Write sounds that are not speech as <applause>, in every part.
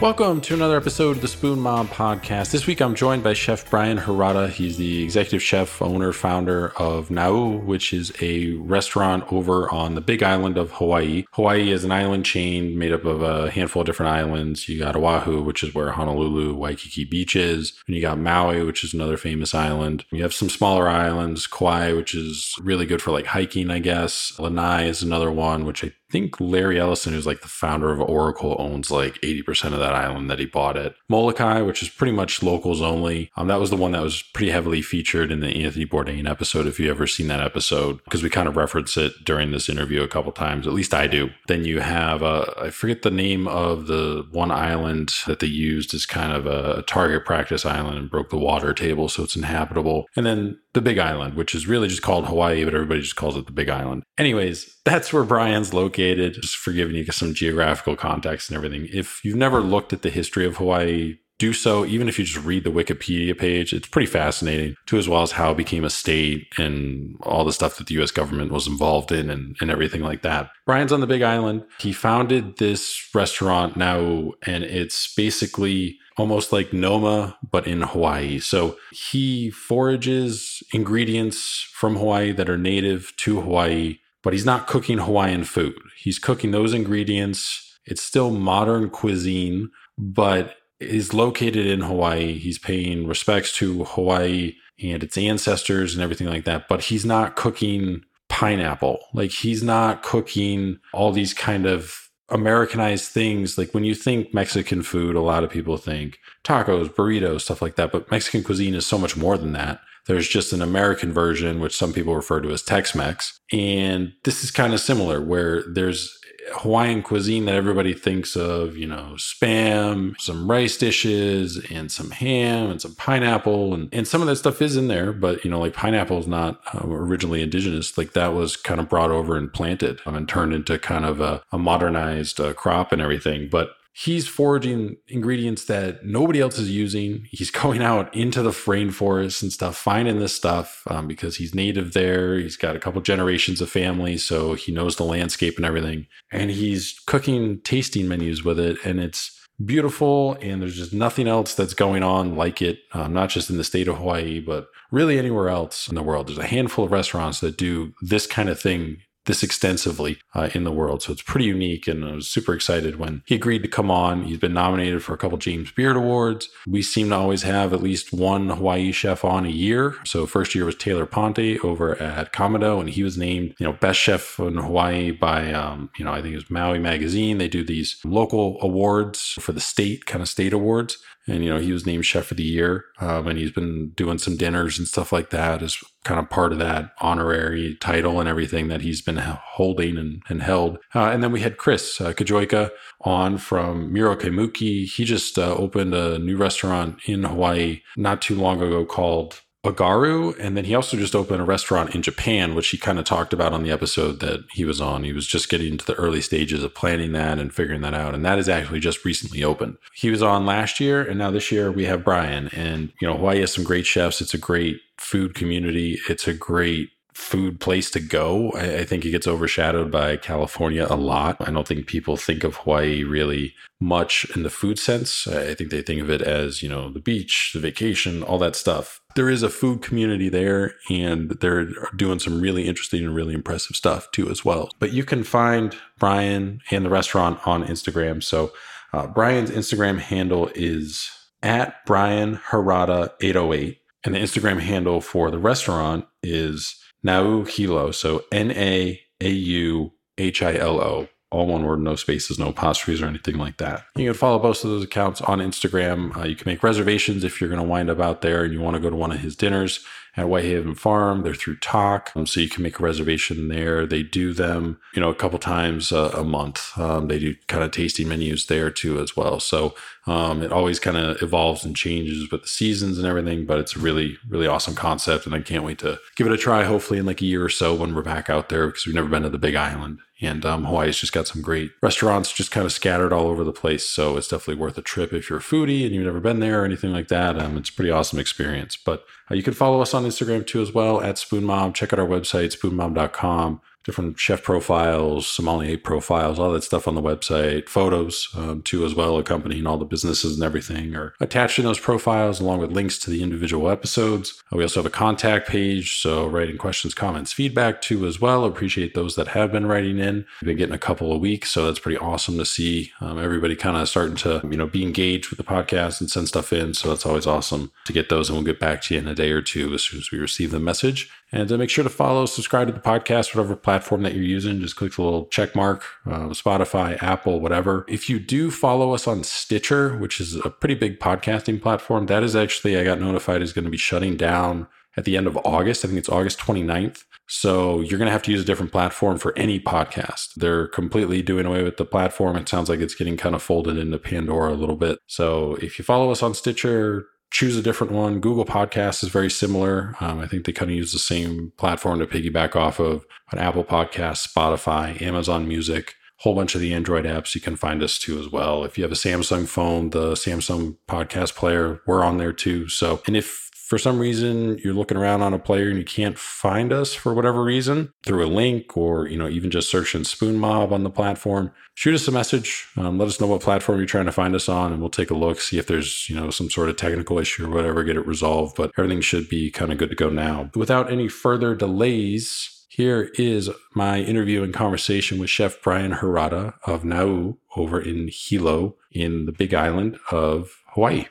Welcome to another episode of the Spoon Mob podcast. This week I'm joined by Chef Brian Hirata. He's the executive chef, owner, founder of Na'au, which is a restaurant over on the big island of Hawaii. Hawaii is an island chain made up of a handful of different islands. You got Oahu, which is where Honolulu, Waikiki Beach is. And you got Maui, which is another famous island. You have some smaller islands, Kauai, which is really good for like hiking, I guess. Lanai is another one, which I think Larry Ellison, who's like the founder of Oracle, owns like 80% of that island that he bought it. Molokai, which is pretty much locals only. Um, that was the one that was pretty heavily featured in the Anthony Bourdain episode, if you ever seen that episode, because we kind of reference it during this interview a couple times. At least I do. Then you have, uh, I forget the name of the one island that they used as kind of a target practice island and broke the water table so it's inhabitable. And then the Big Island, which is really just called Hawaii, but everybody just calls it the Big Island. Anyways, that's where Brian's located. Just for giving you some geographical context and everything. If you've never looked at the history of Hawaii, do so. Even if you just read the Wikipedia page, it's pretty fascinating too, as well as how it became a state and all the stuff that the US government was involved in and, and everything like that. Brian's on the Big Island. He founded this restaurant Na'au, and it's basically almost like Noma, but in Hawaii. So he forages ingredients from Hawaii that are native to Hawaii, but he's not cooking Hawaiian food. He's cooking those ingredients. It's still modern cuisine, but is located in Hawaii. He's paying respects to Hawaii and its ancestors and everything like that, but he's not cooking pineapple. Like he's not cooking all these kind of Americanized things. Like when you think Mexican food, a lot of people think tacos, burritos, stuff like that. But Mexican cuisine is so much more than that. There's just an American version, which some people refer to as Tex Mex. And this is kind of similar, where there's Hawaiian cuisine that everybody thinks of, you know, spam, some rice dishes, and some ham and some pineapple. And, and some of that stuff is in there, but, you know, like pineapple is not uh, originally indigenous. Like that was kind of brought over and planted um, and turned into kind of a, a modernized uh, crop and everything. But he's foraging ingredients that nobody else is using. He's <laughs> going out into the rainforest and stuff, finding this stuff um, because he's native there. He's got a couple generations of family, so he knows the landscape and everything. And he's cooking tasting menus with it, and it's beautiful. And there's just nothing else that's going on like it, um, not just in the state of Hawaii, but really anywhere else in the world. There's a handful of restaurants that do this kind of thing this extensively uh, in the world. So it's pretty unique. And I was super excited when he agreed to come on. He's been nominated for a couple James Beard Awards. We seem to always have at least one Hawaii chef on a year. So first year was Taylor Ponte over at Kamado, and he was named, you know, best chef in Hawaii by, um, you know, I think it was Maui Magazine. They do these local awards for the state, kind of state awards and you know he was named chef of the year um, and he's been doing some dinners and stuff like that as kind of part of that honorary title and everything that he's been holding and, and held. Uh, and then we had chris uh, kajioka on from miro kaimuki he just uh, opened a new restaurant in hawaii not too long ago called Agaru. And then he also just opened a restaurant in Japan, which he kind of talked about on the episode that he was on. He was just getting into the early stages of planning that and figuring that out. And that is actually just recently opened. He was on last year, and now this year we have Brian. And, you know, Hawaii has some great chefs. It's a great food community. It's a great food place to go. I, I, think it gets overshadowed by California a lot. I don't think people think of Hawaii really much in the food sense. I think they think of it as, you know, the beach, the vacation, all that stuff. There is a food community there and they're doing some really interesting and really impressive stuff too as well. But you can find Brian and the restaurant on Instagram. So uh, Brian's Instagram handle is at Brian Hirata 808 and the Instagram handle for the restaurant is Na'au Hilo. So N A A U H I L O. All one word, no spaces, no apostrophes, or anything like that. You can follow both of those accounts on Instagram. Uh, you can make reservations if you're going to wind up out there and you want to go to one of his dinners at Whitehaven Farm. They're through Tock, um, so you can make a reservation there. They do them, you know, a couple times uh, a month. Um, they do kind of tasting menus there too as well. So um, it always kind of evolves and changes with the seasons and everything, but it's a really, really awesome concept, and I can't wait to give it a try. Hopefully, in like a year or so when we're back out there because we've never been to the Big Island. And um, Hawaii's just got some great restaurants just kind of scattered all over the place. So it's definitely worth a trip if you're a foodie and you've never been there or anything like that. Um, it's a pretty awesome experience. But uh, you can follow us on Instagram too as well at Spoon Mob. Check out our website, spoonmob.com different chef profiles, sommelier profiles, all that stuff on the website, photos um, too, as well, accompanying all the businesses and everything are attached in those profiles, along with links to the individual episodes. We also have a contact page, so writing questions, comments, feedback too, as well. Appreciate those that have been writing in. We've been getting a couple of weeks, so that's pretty awesome to see um, everybody kind of starting to, you know, be engaged with the podcast and send stuff in. So that's always awesome to get those, and we'll get back to you in a day or two as soon as we receive the message. And uh, make sure to follow, subscribe to the podcast, whatever platform that you're using. Just click the little check mark, uh, Spotify, Apple, whatever. If you do follow us on Stitcher, which is a pretty big podcasting platform, that is actually, I got notified, is going to be shutting down at the end of August. I think it's August 29th. So you're going to have to use a different platform for any podcast. They're completely doing away with the platform. It sounds like it's getting kind of folded into Pandora a little bit. So if you follow us on Stitcher, choose a different one. Google Podcasts is very similar. Um, I think they kind of use the same platform to piggyback off of on Apple Podcasts, Spotify, Amazon Music, a whole bunch of the Android apps. You can find us too as well. If you have a Samsung phone, the Samsung podcast player, we're on there too. So, and if for some reason you're looking around on a player and you can't find us for whatever reason through a link or you know even just searching spoon mob on the platform. Shoot us a message. Um, let us know what platform you're trying to find us on and we'll take a look see if there's you know some sort of technical issue or whatever get it resolved but everything should be kind of good to go now. Without any further delays here is my interview and conversation with Chef Brian Hirata of Na'au over in Hilo in the Big Island of Hawaii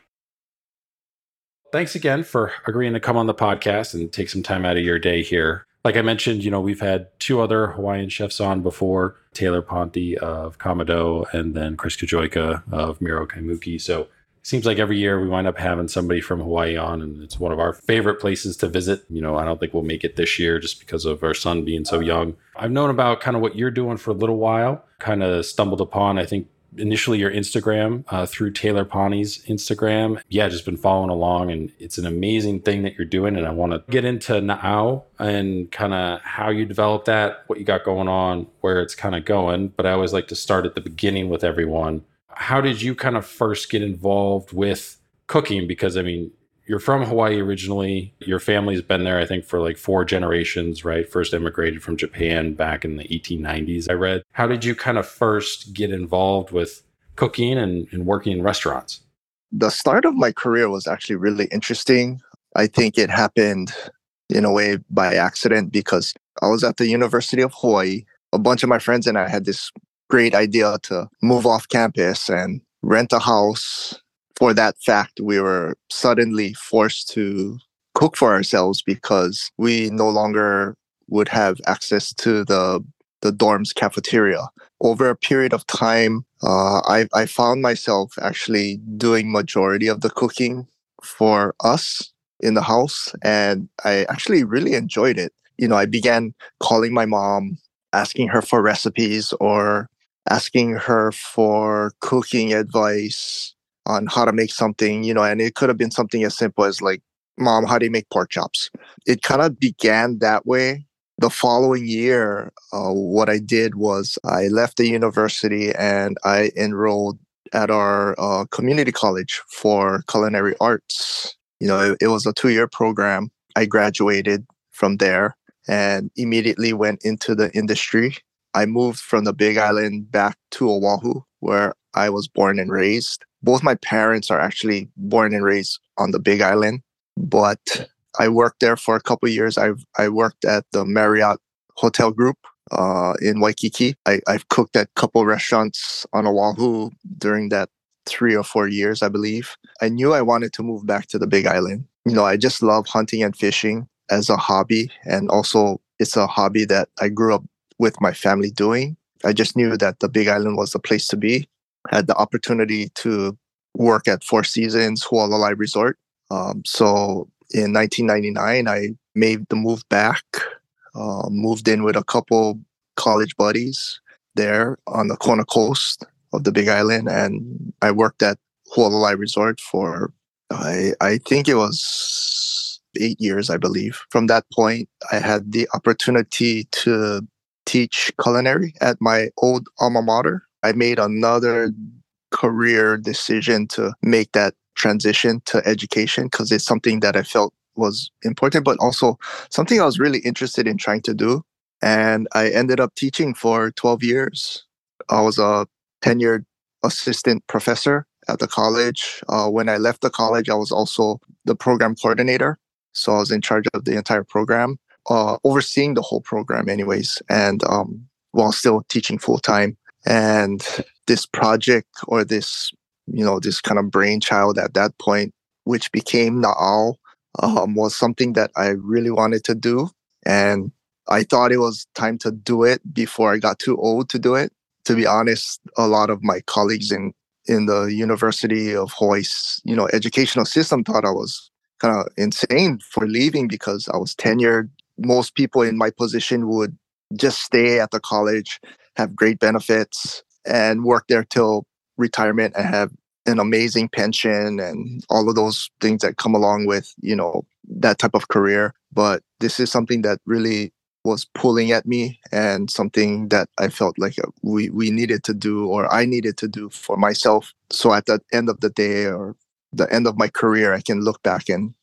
thanks again for agreeing to come on the podcast and take some time out of your day here. Like I mentioned, you know, we've had two other Hawaiian chefs on before Taylor Ponte of Kamado and then Chris Kajioka of Miro Kaimuki. So it seems like every year we wind up having somebody from Hawaii on, and it's one of our favorite places to visit. You know, I don't think we'll make it this year just because of our son being so young. I've known about kind of what you're doing for a little while, kind of stumbled upon, I think, initially your Instagram uh, through Taylor Ponte's Instagram. Yeah, just been following along, and it's an amazing thing that you're doing. And I want to get into Na'au and kind of how you developed that, what you got going on, where it's kind of going. But I always like to start at the beginning with everyone. How did you kind of first get involved with cooking? Because I mean, you're from Hawaii originally. Your family's been there, I think, for like four generations, right? First immigrated from Japan back in the 1890s, I read. How did you kind of first get involved with cooking and, and working in restaurants? The start of my career was actually really interesting. I think it happened in a way by accident because I was at the University of Hawaii. A bunch of my friends and I had this great idea to move off campus and rent a house for that fact, we were suddenly forced to cook for ourselves because we no longer would have access to the the dorm's cafeteria. Over a period of time, uh, I, I found myself actually doing majority of the cooking for us in the house, and I actually really enjoyed it. You know, I began calling my mom, asking her for recipes or asking her for cooking advice on how to make something, you know, and it could have been something as simple as like, Mom, how do you make pork chops? It kind of began that way. The following year, uh, what I did was I left the university and I enrolled at our uh, community college for culinary arts. You know, it, it was a two year program. I graduated from there and immediately went into the industry. I moved from the Big Island back to Oahu, where I was born and raised both my parents are actually born and raised on the Big Island, but I worked there for a couple years. I've I worked at the Marriott Hotel Group uh, in Waikiki. I, I've cooked at a couple restaurants on Oahu during that three or four years, I believe. I knew I wanted to move back to the Big Island. You know, I just love hunting and fishing as a hobby, and also it's a hobby that I grew up with my family doing. I just knew that the Big Island was the place to be had the opportunity to work at Four Seasons Hualalai Resort. Um, so in 1999, I made the move back, uh, moved in with a couple college buddies there on the Kona coast of the Big Island, and I worked at Hualalai Resort for I I think it was eight years, I believe. From that point, I had the opportunity to teach culinary at my old alma mater, I made another career decision to make that transition to education because it's something that I felt was important, but also something I was really interested in trying to do. and I ended up teaching for 12 years. I was a tenured assistant professor at the college. Uh, when I left the college, I was also the program coordinator. So I was in charge of the entire program, uh, overseeing the whole program, anyways, and um, while still teaching full time. And this project or this, you know, this kind of brainchild at that point, which became Na'au, um, was something that I really wanted to do. And I thought it was time to do it before I got too old to do it. To be honest, a lot of my colleagues in in the University of Hawaii's, you know, educational system thought I was kind of insane for leaving because I was tenured. Most people in my position would just stay at the college, have great benefits, and work there till retirement and have an amazing pension and all of those things that come along with, you know, that type of career. But this is something that really was pulling at me and something that I felt like we, we needed to do or I needed to do for myself. So at the end of the day or the end of my career, I can look back and,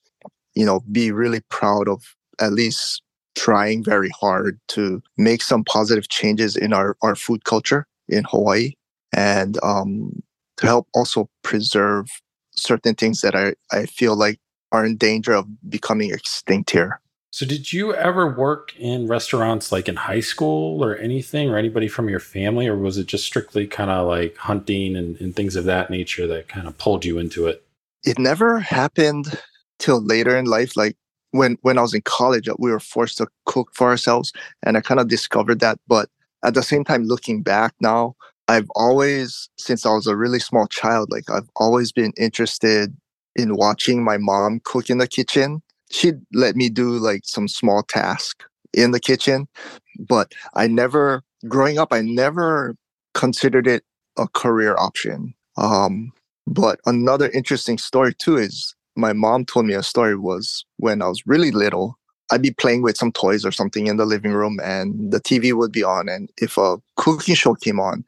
you know, be really proud of at least trying very hard to make some positive changes in our, our food culture in Hawaii and um, to help also preserve certain things that I, I feel like are in danger of becoming extinct here. So, did you ever work in restaurants like in high school or anything, or anybody from your family, or was it just strictly kind of like hunting and, and things of that nature that kind of pulled you into it? It never happened till later in life. Like when when I was in college, we were forced to cook for ourselves, and I kind of discovered that. But at the same time, looking back now, I've always, since I was a really small child, like I've always been interested in watching my mom cook in the kitchen she'd let me do like some small task in the kitchen, but I never, growing up, I never considered it a career option. Um, but another interesting story too is my mom told me a story was when I was really little, I'd be playing with some toys or something in the living room and the TV would be on. And if a cooking show came on,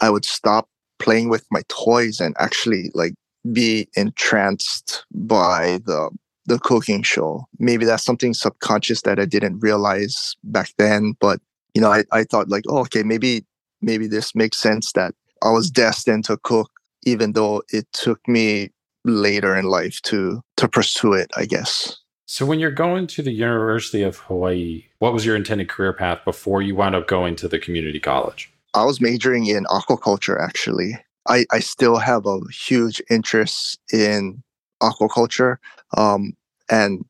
I would stop playing with my toys and actually like be entranced by the the cooking show. Maybe that's something subconscious that I didn't realize back then. But you know, I, I thought like, oh, okay, maybe maybe this makes sense that I was destined to cook, even though it took me later in life to to pursue it, I guess. So when you're going to the University of Hawaii, what was your intended career path before you wound up going to the community college? I was majoring in aquaculture actually. I, I still have a huge interest in aquaculture. Um, and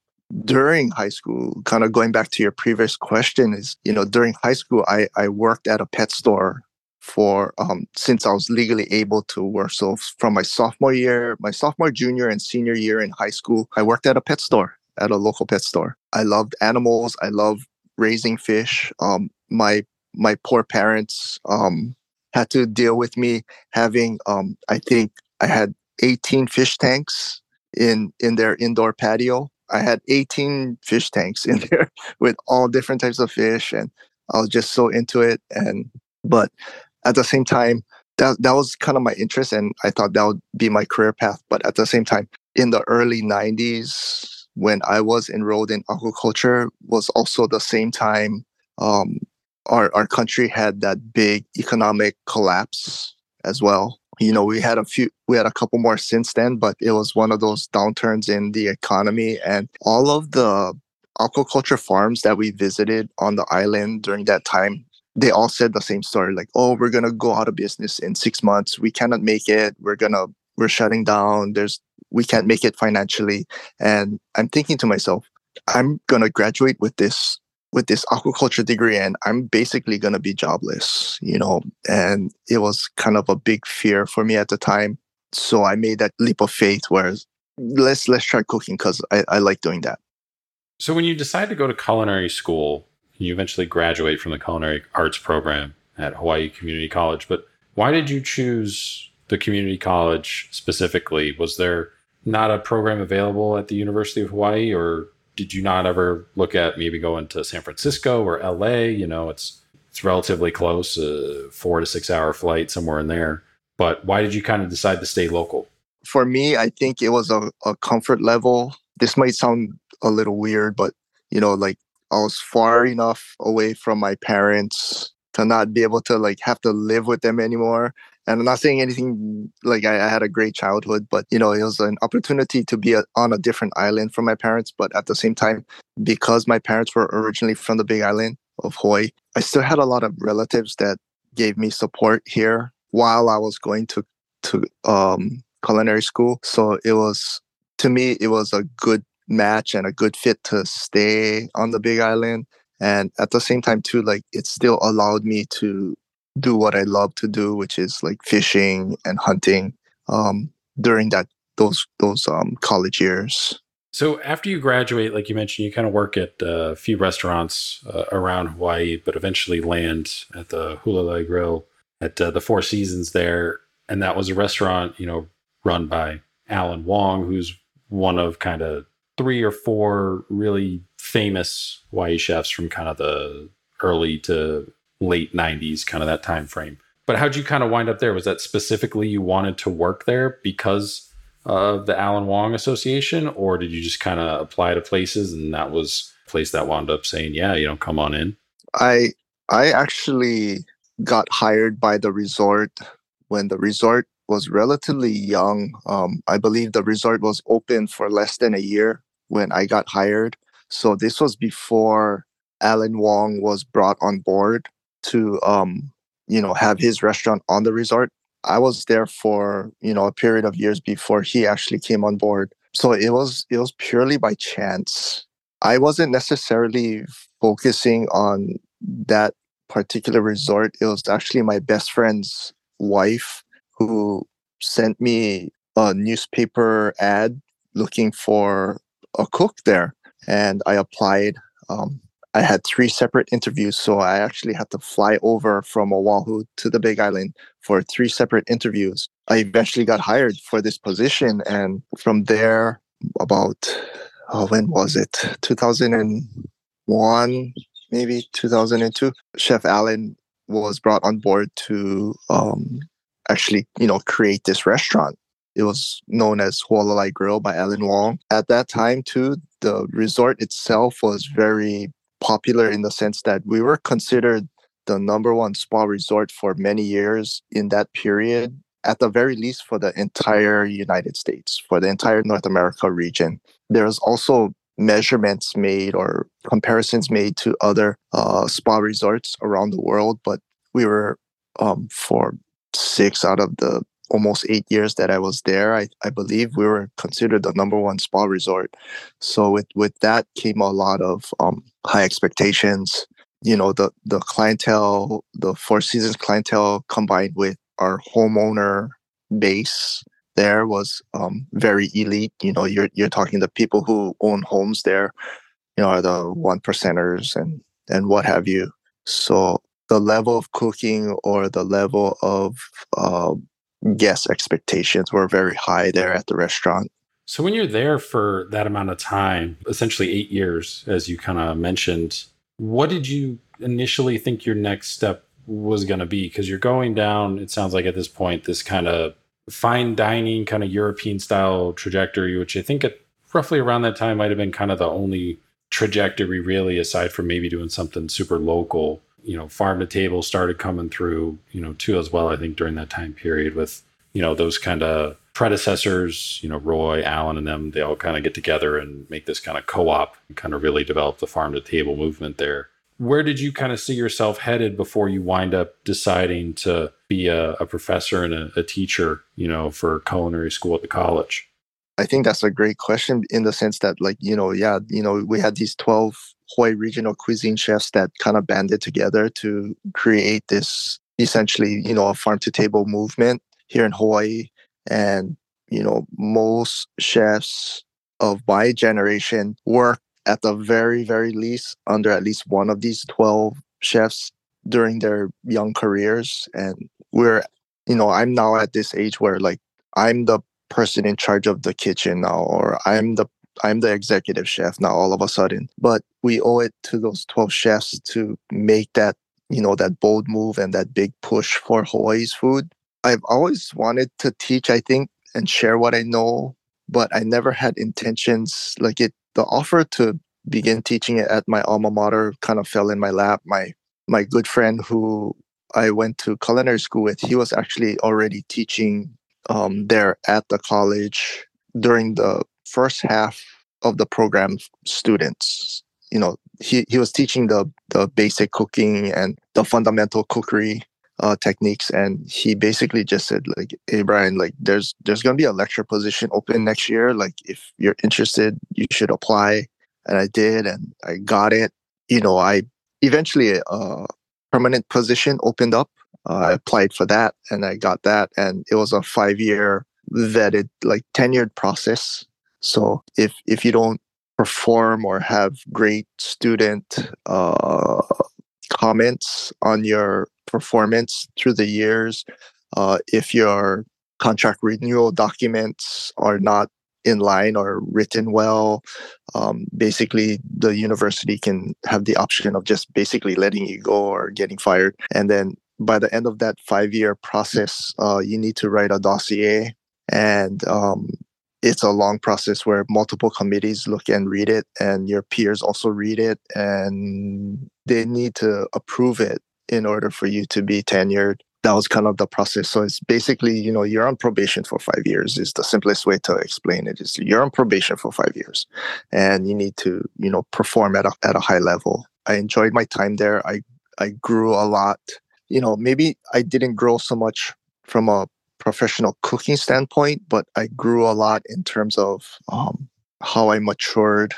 during high school, kind of going back to your previous question, is you know during high school I I worked at a pet store for um, since I was legally able to work. So from my sophomore year, my sophomore, junior, and senior year in high school, I worked at a pet store at a local pet store. I loved animals. I loved raising fish. Um, my my poor parents um, had to deal with me having um, I think I had 18 fish tanks in in their indoor patio. I had 18 fish tanks <laughs> in there with all different types of fish, and I was just so into it. And but at the same time, that that was kind of my interest, and I thought that would be my career path. But at the same time, in the early 90s, when I was enrolled in aquaculture, was also the same time um, our our country had that big economic collapse as well you know we had a few we had a couple more since then but it was one of those downturns in the economy and all of the aquaculture farms that we visited on the island during that time they all said the same story like oh we're going to go out of business in 6 months. We cannot make it. We're going to we're shutting down. There's we can't make it financially. And i'm thinking to myself i'm going to graduate with this with this aquaculture degree and I'm basically going to be jobless, you know, and it was kind of a big fear for me at the time. So I made that leap of faith where let's, let's try cooking because I, I like doing that. So when you decide to go to culinary school, you eventually graduate from the culinary arts program at Hawaii Community College, but why did you choose the community college specifically? Was there not a program available at the University of Hawaii or did you not ever look at maybe going to San Francisco or LA? You know, it's it's relatively close, a four to six hour flight somewhere in there. But why did you kind of decide to stay local? For me, I think it was a, a comfort level. This might sound a little weird, but you know, like I was far enough away from my parents to not be able to like have to live with them anymore. And I'm not saying anything like I, I had a great childhood, but you know, it was an opportunity to be a, on a different island from my parents. But at the same time, because my parents were originally from the Big Island of Hawaii, I still had a lot of relatives that gave me support here while I was going to to um, culinary school. So it was to me, it was a good match and a good fit to stay on the Big Island. And at the same time, too, like it still allowed me to do what I love to do, which is like fishing and hunting um, during that those those um, college years. So after you graduate, like you mentioned, you kind of work at a few restaurants uh, around Hawaii, but eventually land at the Hualalai Grill at uh, the Four Seasons there, and that was a restaurant, you know, run by Alan Wong, who's one of kind of three or four really famous Hawaii chefs from kind of the early to late 90s, kind of that time frame. But how'd you kind of wind up there? Was that specifically you wanted to work there because of the Alan Wong Association, or did you just kind of apply to places and that was a place that wound up saying, yeah, you know, come on in? I I actually got hired by the resort when the resort was relatively young. Um, I believe the resort was open for less than a year when I got hired. So this was before Alan Wong was brought on board to, um, you know, have his restaurant on the resort. I was there for you know a period of years before he actually came on board. So it was it was purely by chance. I wasn't necessarily focusing on that particular resort. It was actually my best friend's wife who sent me a newspaper ad looking for a cook there, and I applied. Um, I had three separate interviews, so I actually had to fly over from Oahu to the Big Island for three separate interviews. I eventually got hired for this position, and from there, about oh, when was it? 2001, maybe 2002. Chef Alan was brought on board to um, actually, you know, create this restaurant. It was known as Hualalai Grill by Alan Wong. At that time, too, the resort itself was very popular in the sense that we were considered the number one spa resort for many years in that period, at the very least for the entire United States, for the entire North America region. There's also measurements made or comparisons made to other uh, spa resorts around the world, but we were um, for six out of the almost eight years that I was there, I, I believe we were considered the number one spa resort. So with with that came a lot of um, high expectations. You know, the the clientele, the Four Seasons clientele, combined with our homeowner base there was um, very elite. You know, you're you're talking the people who own homes there. You know, are the one percenters and and what have you. So the level of cooking or the level of uh, guest expectations were very high there at the restaurant. So when you're there for that amount of time, essentially eight years, as you kind of mentioned, what did you initially think your next step was going to be? Because you're going down, it sounds like at this point, this kind of fine dining, kind of European style trajectory, which I think at roughly around that time might have been kind of the only trajectory really, aside from maybe doing something super local you know, farm to table started coming through, you know, too as well. I think during that time period with, you know, those kind of predecessors, you know, Roy, Alan, and them, they all kind of get together and make this kind of co-op and kind of really develop the farm to table movement there. Where did you kind of see yourself headed before you wind up deciding to be a, a professor and a, a teacher, you know, for culinary school at the college? I think that's a great question in the sense that, like, you know, yeah, you know, we had these 12 Hawaii regional cuisine chefs that kind of banded together to create this essentially, you know, a farm to table movement here in Hawaii. And, you know, most chefs of my generation work at the very, very least under at least one of these 12 chefs during their young careers. And we're, you know, I'm now at this age where like I'm the person in charge of the kitchen now, or I'm the I'm the executive chef now all of a sudden. But we owe it to those 12 chefs to make that, you know, that bold move and that big push for Hawaii's food. I've always wanted to teach, I think, and share what I know, but I never had intentions like it the offer to begin teaching it at my alma mater kind of fell in my lap. My my good friend who I went to culinary school with, he was actually already teaching um, there at the college during the first half of the program students. You know, he, he was teaching the the basic cooking and the fundamental cookery uh, techniques, and he basically just said like, "Hey Brian, like there's there's gonna be a lecture position open next year. Like if you're interested, you should apply." And I did, and I got it. You know, I eventually a uh, permanent position opened up. Uh, I applied for that, and I got that, and it was a five year vetted like tenured process. So if if you don't perform or have great student uh, comments on your performance through the years, uh, if your contract renewal documents are not in line or written well, um, basically the university can have the option of just basically letting you go or getting fired. And then by the end of that five year process, uh, you need to write a dossier. And um, it's a long process where multiple committees look and read it, and your peers also read it, and they need to approve it in order for you to be tenured. That was kind of the process. So it's basically, you know, you're on probation for five years is the simplest way to explain it. Is you're on probation for five years, and you need to, you know, perform at a at a high level. I enjoyed my time there. I I grew a lot. You know, maybe I didn't grow so much from a professional cooking standpoint, but I grew a lot in terms of um, how I matured,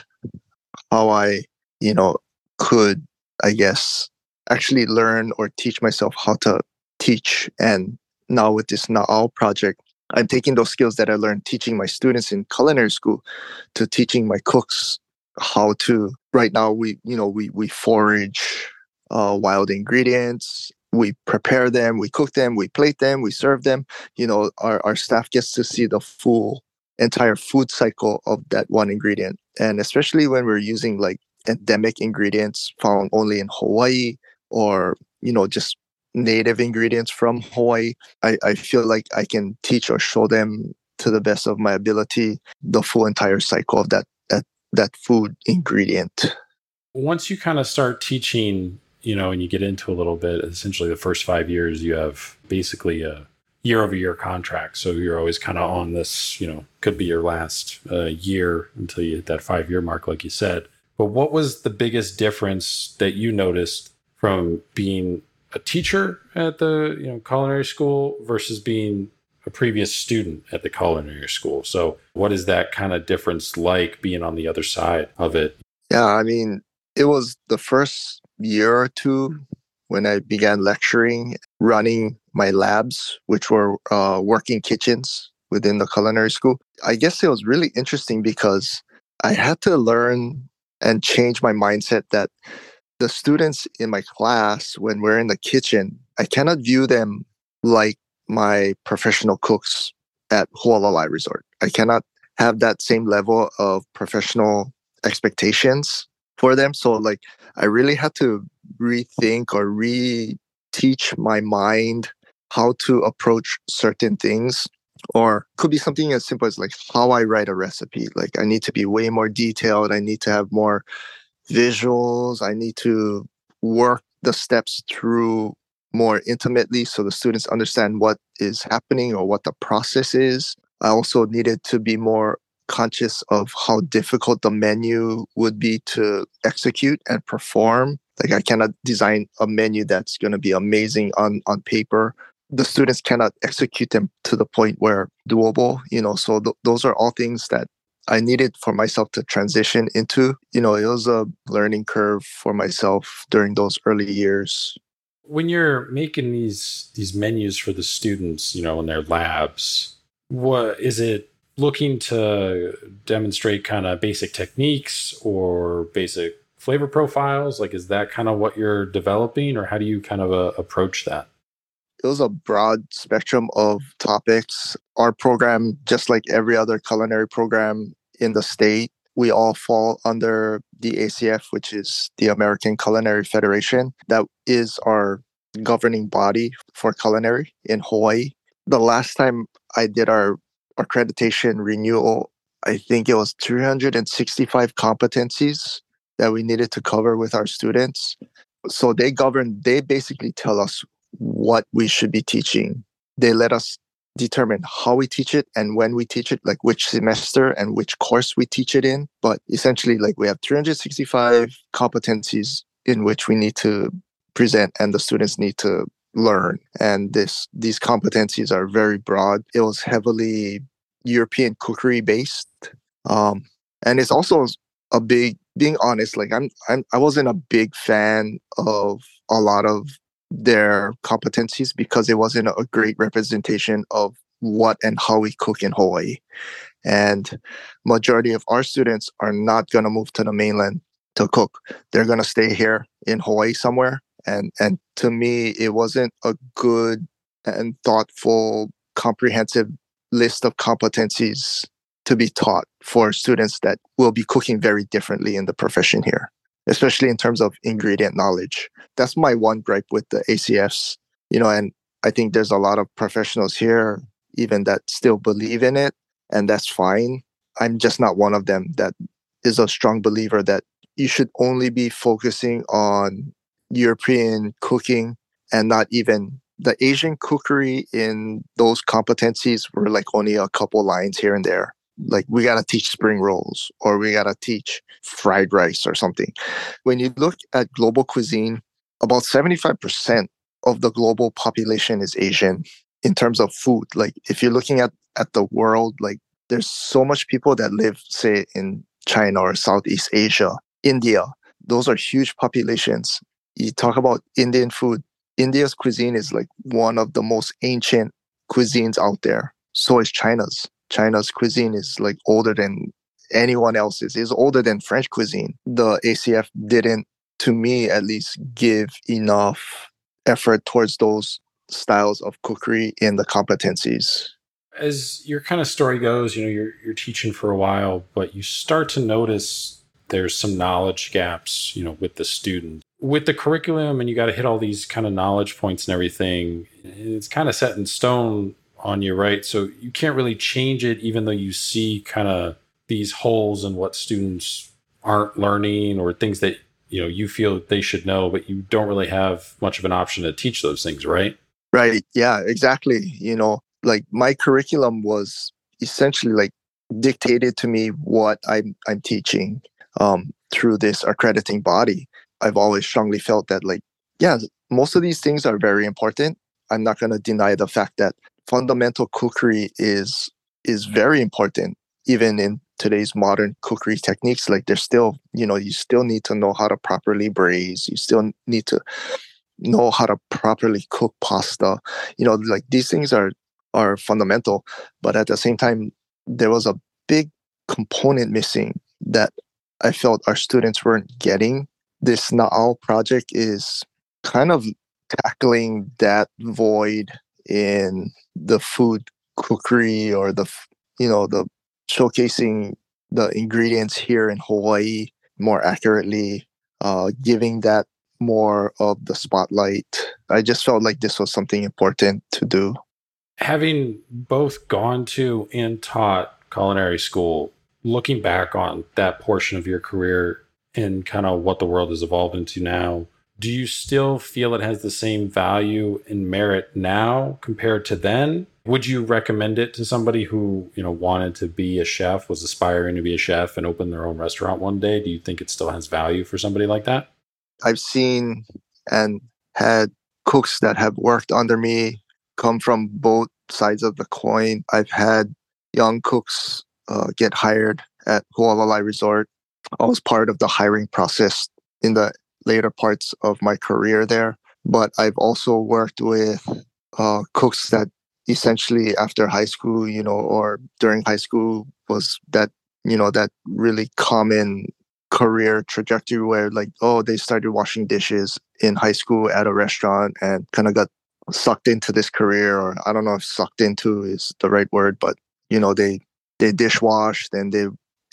how I, you know, could, I guess, actually learn or teach myself how to teach. And now with this Na'au project, I'm taking those skills that I learned teaching my students in culinary school to teaching my cooks how to right now we you know we we forage uh, wild ingredients we prepare them we cook them we plate them we serve them. You know our, our staff gets to see the full entire food cycle of that one ingredient. And especially when we're using like endemic ingredients found only in hawaii or you know just native ingredients from hawaii i, I feel like i can teach or show them to the best of my ability the full entire cycle of that that, that food ingredient. Once you kind of start teaching you know and you get into a little bit essentially the first five years you have basically a year over year contract so you're always kind of on this you know could be your last uh, year until you hit that five year mark like you said but what was the biggest difference that you noticed from being a teacher at the you know culinary school versus being a previous student at the culinary school. So, what is that kind of difference like being on the other side of it? Yeah, I mean, it was the first year or two when I began lecturing, running my labs, which were uh, working kitchens within the culinary school. I guess it was really interesting because I had to learn and change my mindset that the students in my class, when we're in the kitchen, I cannot view them like my professional cooks at Hualalai Resort. I cannot have that same level of professional expectations for them. So like I really had to rethink or re-teach my mind how to approach certain things or could be something as simple as like how I write a recipe. Like I need to be way more detailed. I need to have more visuals. I need to work the steps through more intimately so the students understand what is happening or what the process is. I also needed to be more conscious of how difficult the menu would be to execute and perform. Like I cannot design a menu that's going to be amazing on on paper. The students cannot execute them to the point where doable, you know. So th- those are all things that I needed for myself to transition into. You know, it was a learning curve for myself during those early years. When you're making these these menus for the students, you know, in their labs, what is it looking to demonstrate kind of basic techniques or basic flavor profiles? Like, is that kind of what you're developing, or how do you kind of uh, approach that? It was a broad spectrum of topics. Our program, just like every other culinary program in the state, we all fall under the ACF, which is the American Culinary Federation. That is our governing body for culinary in Hawaii. The last time I did our accreditation renewal, I think it was 365 competencies that we needed to cover with our students. So they govern, they basically tell us what we should be teaching. They let us determine how we teach it and when we teach it, like which semester and which course we teach it in. But essentially, like we have 365 competencies in which we need to present and the students need to learn. And this these competencies are very broad. It was heavily European cookery based. Um, and it's also a big being honest, like I'm I'm I wasn't a big fan of a lot of their competencies because it wasn't a great representation of what and how we cook in Hawaii. And majority of our students are not going to move to the mainland to cook. They're going to stay here in Hawaii somewhere. And and to me, it wasn't a good and thoughtful, comprehensive list of competencies to be taught for students that will be cooking very differently in the profession here especially in terms of ingredient knowledge. That's my one gripe with the ACFs, you know, and I think there's a lot of professionals here even that still believe in it, and that's fine. I'm just not one of them that is a strong believer that you should only be focusing on European cooking and not even the Asian cookery in those competencies were like only a couple lines here and there like we got to teach spring rolls or we got to teach fried rice or something. When you look at global cuisine, about 75% of the global population is Asian in terms of food. Like if you're looking at, at the world, like there's so much people that live, say, in China or Southeast Asia, India. Those are huge populations. You talk about Indian food. India's cuisine is like one of the most ancient cuisines out there. So is China's. China's cuisine is like older than anyone else's. It's older than French cuisine. The ACF didn't, to me at least, give enough effort towards those styles of cookery in the competencies. As your kind of story goes, you know, you're you're teaching for a while, but you start to notice there's some knowledge gaps, you know, with the student. With the curriculum and you got to hit all these kind of knowledge points and everything, it's kind of set in stone on you, right? So you can't really change it, even though you see kind of these holes in what students aren't learning or things that you know you feel they should know, but you don't really have much of an option to teach those things, right? Right. Yeah. Exactly. You know, like my curriculum was essentially like dictated to me what I'm I'm teaching um, through this accrediting body. I've always strongly felt that like yeah, most of these things are very important. I'm not going to deny the fact that fundamental cookery is is very important even in today's modern cookery techniques. Like there's still you know you still need to know how to properly braise. You still need to know how to properly cook pasta. You know like these things are are fundamental but at the same time there was a big component missing that i felt our students weren't getting this Na'au project is kind of tackling that void in the food cookery or the you know the showcasing the ingredients here in Hawaii more accurately, uh, giving that more of the spotlight. I just felt like this was something important to do. Having both gone to and taught culinary school, looking back on that portion of your career and kind of what the world has evolved into now, do you still feel it has the same value and merit now compared to then? Would you recommend it to somebody who, you know, wanted to be a chef, was aspiring to be a chef and open their own restaurant one day? Do you think it still has value for somebody like that? I've seen and had cooks that have worked under me come from both sides of the coin. I've had young cooks uh, get hired at Hualalai Resort. I was part of the hiring process in the later parts of my career there. But I've also worked with uh, cooks that essentially after high school, you know, or during high school was that, you know, that really common career trajectory where like, oh, they started washing dishes in high school at a restaurant and kind of got sucked into this career or I don't know if sucked into is the right word, but you know, they they dishwash, then they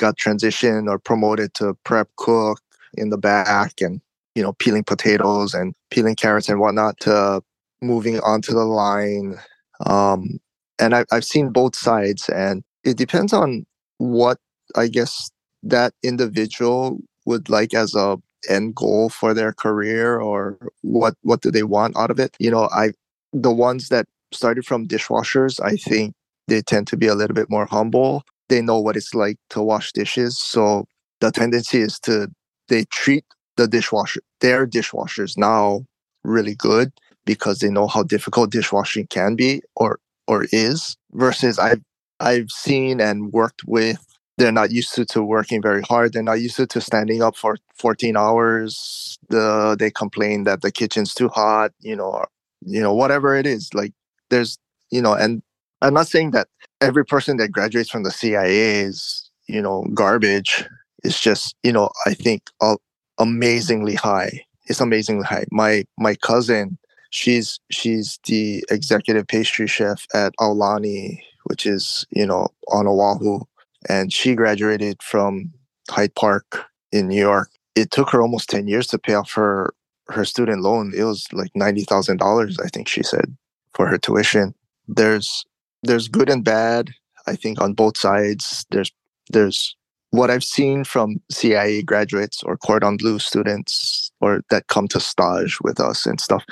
got transitioned or promoted to prep cook in the back and you know, peeling potatoes and peeling carrots and whatnot to moving onto the line. Um, and I, I've seen both sides, and it depends on what I guess that individual would like as a end goal for their career or what what do they want out of it you know i the ones that started from dishwashers i think they tend to be a little bit more humble they know what it's like to wash dishes so the tendency is to they treat the dishwasher their dishwashers now really good because they know how difficult dishwashing can be or or is versus i've i've seen and worked with they're not used to, to working very hard. They're not used to, to standing up for 14 hours. The, they complain that the kitchen's too hot, you know, or, you know, whatever it is. Like there's, you know, and I'm not saying that every person that graduates from the CIA is, you know, garbage. It's just, you know, I think uh, amazingly high. It's amazingly high. My my cousin, she's she's the executive pastry chef at Aulani, which is, you know, on Oahu and she graduated from Hyde Park in New York. It took her almost 10 years to pay off her her student loan. It was like $90,000, I think she said, for her tuition. There's there's good and bad, I think on both sides. There's there's what I've seen from CIA graduates or cordon bleu students or that come to stage with us and stuff.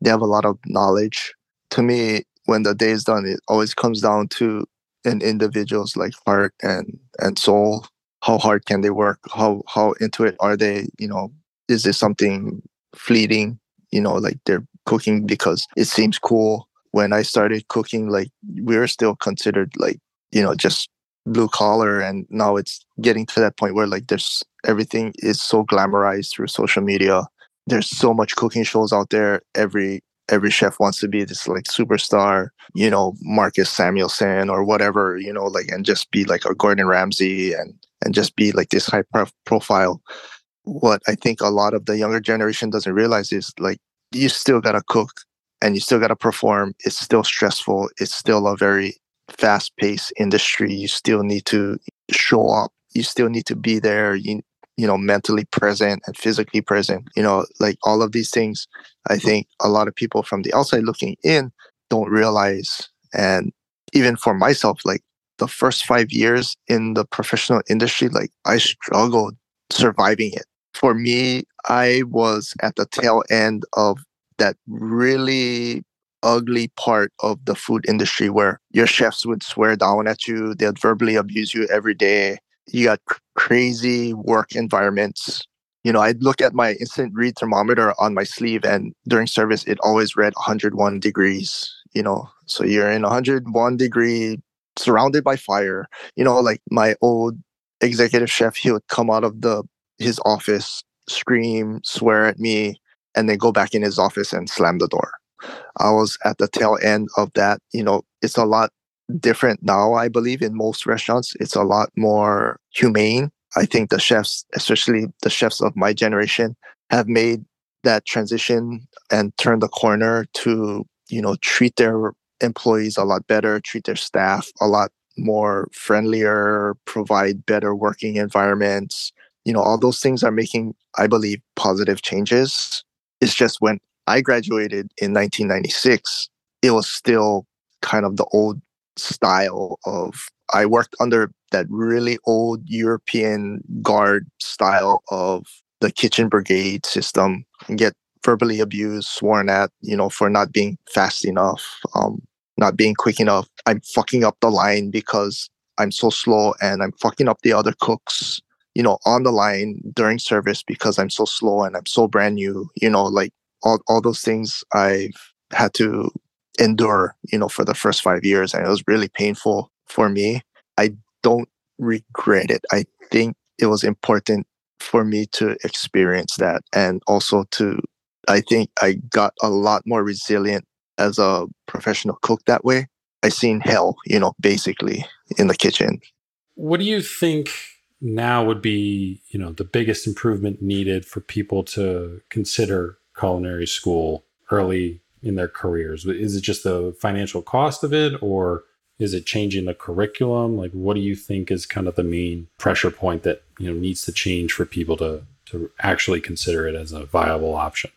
They have a lot of knowledge. To me, when the day is done, it always comes down to an individual's like heart and and soul how hard can they work how how into it are they you know is this something fleeting you know like they're cooking because it seems cool when i started cooking like we were still considered like you know just blue collar and now it's getting to that point where like there's everything is so glamorized through social media there's so much cooking shows out there every every chef wants to be this like superstar, you know, Marcus Samuelsson or whatever, you know, like and just be like a Gordon Ramsay and and just be like this high profile. What I think a lot of the younger generation doesn't realize is like you still gotta cook and you still gotta perform. It's still stressful. It's still a very fast paced industry. You still need to show up. You still need to be there. You you know mentally present and physically present you know like all of these things i mm-hmm. think a lot of people from the outside looking in don't realize and even for myself like the first 5 years in the professional industry like i struggled surviving it for me i was at the tail end of that really ugly part of the food industry where your chefs would swear down at you they'd verbally abuse you every day you got crazy work environments. You know, I'd look at my instant read thermometer on my sleeve, and during service, it always read 101 degrees. You know, so you're in 101 degree, surrounded by fire. You know, like my old executive chef, he would come out of the his office, scream, swear at me, and then go back in his office and slam the door. I was at the tail end of that. You know, it's a lot different now, I believe, in most restaurants. It's a lot more humane. I think the chefs, especially the chefs of my generation, have made that transition and turned the corner to, you know, treat their employees a lot better, treat their staff a lot more friendlier, provide better working environments. You know, all those things are making, I believe, positive changes. It's just when I graduated in 1996, it was still kind of the old style of I worked under that really old European guard style of the kitchen brigade system and get verbally abused, sworn at, you know, for not being fast enough, um, not being quick enough. I'm fucking up the line because I'm so slow and I'm fucking up the other cooks, you know, on the line during service because I'm so slow and I'm so brand new, you know, like all, all those things I've had to endure, you know, for the first five years. And it was really painful for me. I don't regret it. I think it was important for me to experience that and also to, I think I got a lot more resilient as a professional cook that way. I seen hell, you know, basically in the kitchen. What do you think now would be, you know, the biggest improvement needed for people to consider culinary school early in their careers? Is it just the financial cost of it or is it changing the curriculum? Like what do you think is kind of the main pressure point that, you know, needs to change for people to to actually consider it as a viable option?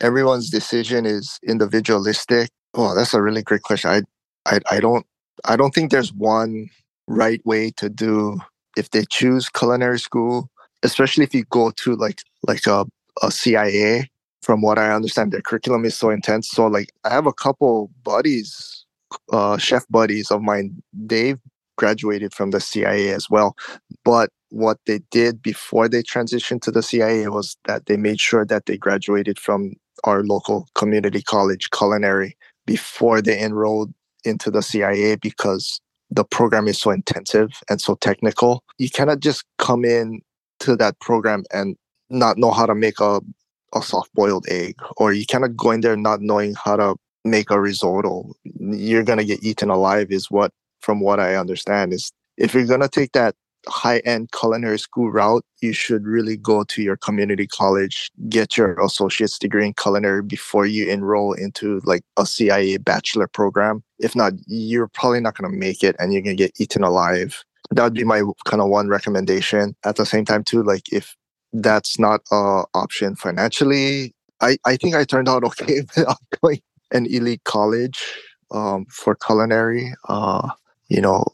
Everyone's decision is individualistic. Oh, that's a really great question. I I I don't I don't think there's one right way to do if they choose culinary school especially if you go to like like a, a CIA. From what I understand, their curriculum is so intense. So like I have a couple buddies, uh, chef buddies of mine. They've graduated from the CIA as well. But what they did before they transitioned to the CIA was that they made sure that they graduated from our local community college culinary before they enrolled into the CIA because the program is so intensive and so technical. You cannot just come in to that program and not know how to make a, a soft boiled egg, or you cannot go in there not knowing how to make a risotto. You're gonna get eaten alive, is what from what I understand is if you're gonna take that high end culinary school route, you should really go to your community college, get your associate's degree in culinary before you enroll into like a CIA bachelor program. If not, you're probably not going to make it and you're going to get eaten alive. That would be my kind of one recommendation. At the same time, too, like if that's not an option financially, I, I think I turned out <laughs> okay <laughs> without going an elite college um, for culinary. Uh, you know,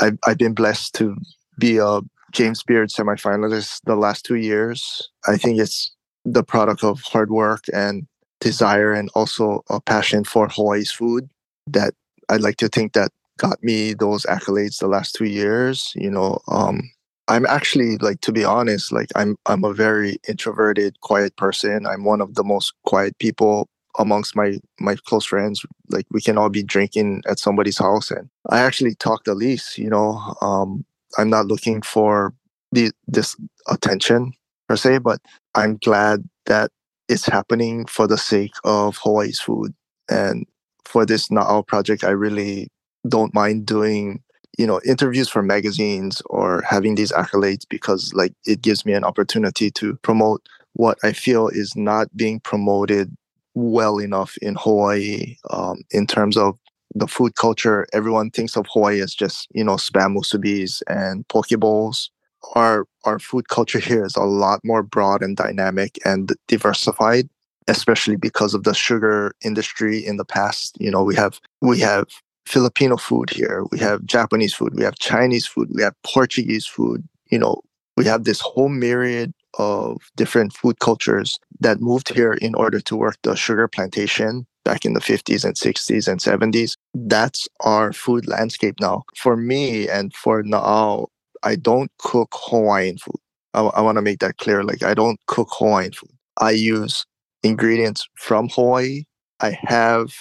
I've, I've been blessed to be a James Beard semifinalist the last two years. I think it's the product of hard work and desire and also a passion for Hawaii's food that I'd like to think that got me those accolades the last two years. You know, um, I'm actually like to be honest, like I'm I'm a very introverted, quiet person. I'm one of the most quiet people amongst my my close friends. Like we can all be drinking at somebody's house, and I actually talk the least. You know, um, I'm not looking for the this attention per se, but I'm glad that it's happening for the sake of Hawaii's food. And for this Na'au project, I really don't mind doing, you know, interviews for magazines or having these accolades because like it gives me an opportunity to promote what I feel is not being promoted well enough in Hawaii um, in terms of the food culture, everyone thinks of Hawaii as just, you know, spam musubis and poke bowls. Our our food culture here is a lot more broad and dynamic and diversified, especially because of the sugar industry in the past. You know, we have we have Filipino food here, we have Japanese food, we have Chinese food, we have Portuguese food. You know, we have this whole myriad of different food cultures that moved here in order to work the sugar plantation back in the 50s and 60s and 70s. That's our food landscape now. For me and for Na'au, I don't cook Hawaiian food. I, I want to make that clear. Like, I don't cook Hawaiian food. I use ingredients from Hawaii. I have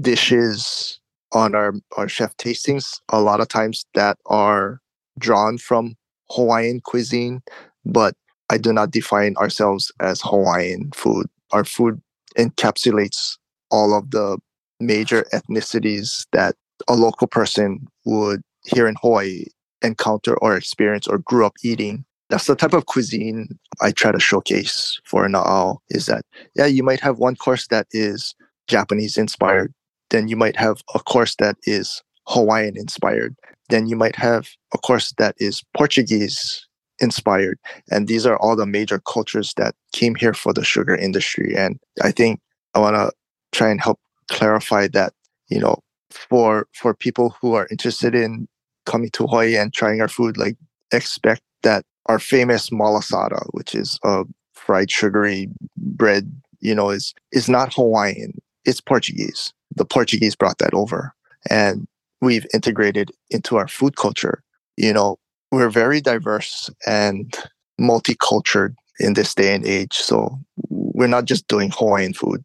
dishes on our, our chef tastings a lot of times that are drawn from Hawaiian cuisine, but I do not define ourselves as Hawaiian food. Our food encapsulates all of the major ethnicities that a local person would here in Hawaii encounter or experience or grew up eating. That's the type of cuisine I try to showcase for Na'au is that, yeah, you might have one course that is Japanese inspired. Then you might have a course that is Hawaiian inspired. Then you might have a course that is Portuguese inspired. And these are all the major cultures that came here for the sugar industry. And I think I want to try and help clarify that you know for for people who are interested in coming to Hawaii and trying our food, like expect that our famous malasada, which is a fried sugary bread, you know, is is not Hawaiian. It's Portuguese. The Portuguese brought that over, and we've integrated into our food culture. You know, we're very diverse and multicultural in this day and age. So we're not just doing Hawaiian food.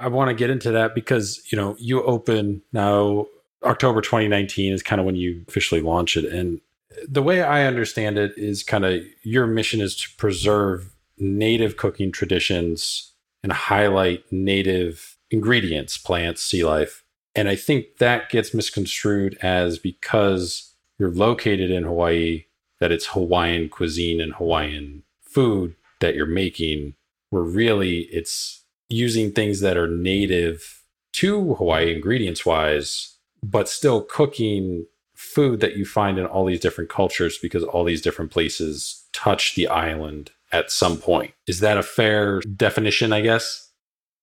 I want to get into that because, you know, you open now October 2019 is kind of when you officially launch it. And the way I understand it is kind of your mission is to preserve native cooking traditions and highlight native ingredients, plants, sea life. And I think that gets misconstrued as because you're located in Hawaii, that it's Hawaiian cuisine and Hawaiian food that you're making, where really it's using things that are native to Hawaii ingredients wise, but still cooking food that you find in all these different cultures because all these different places touch the island at some point. Is that a fair definition, I guess?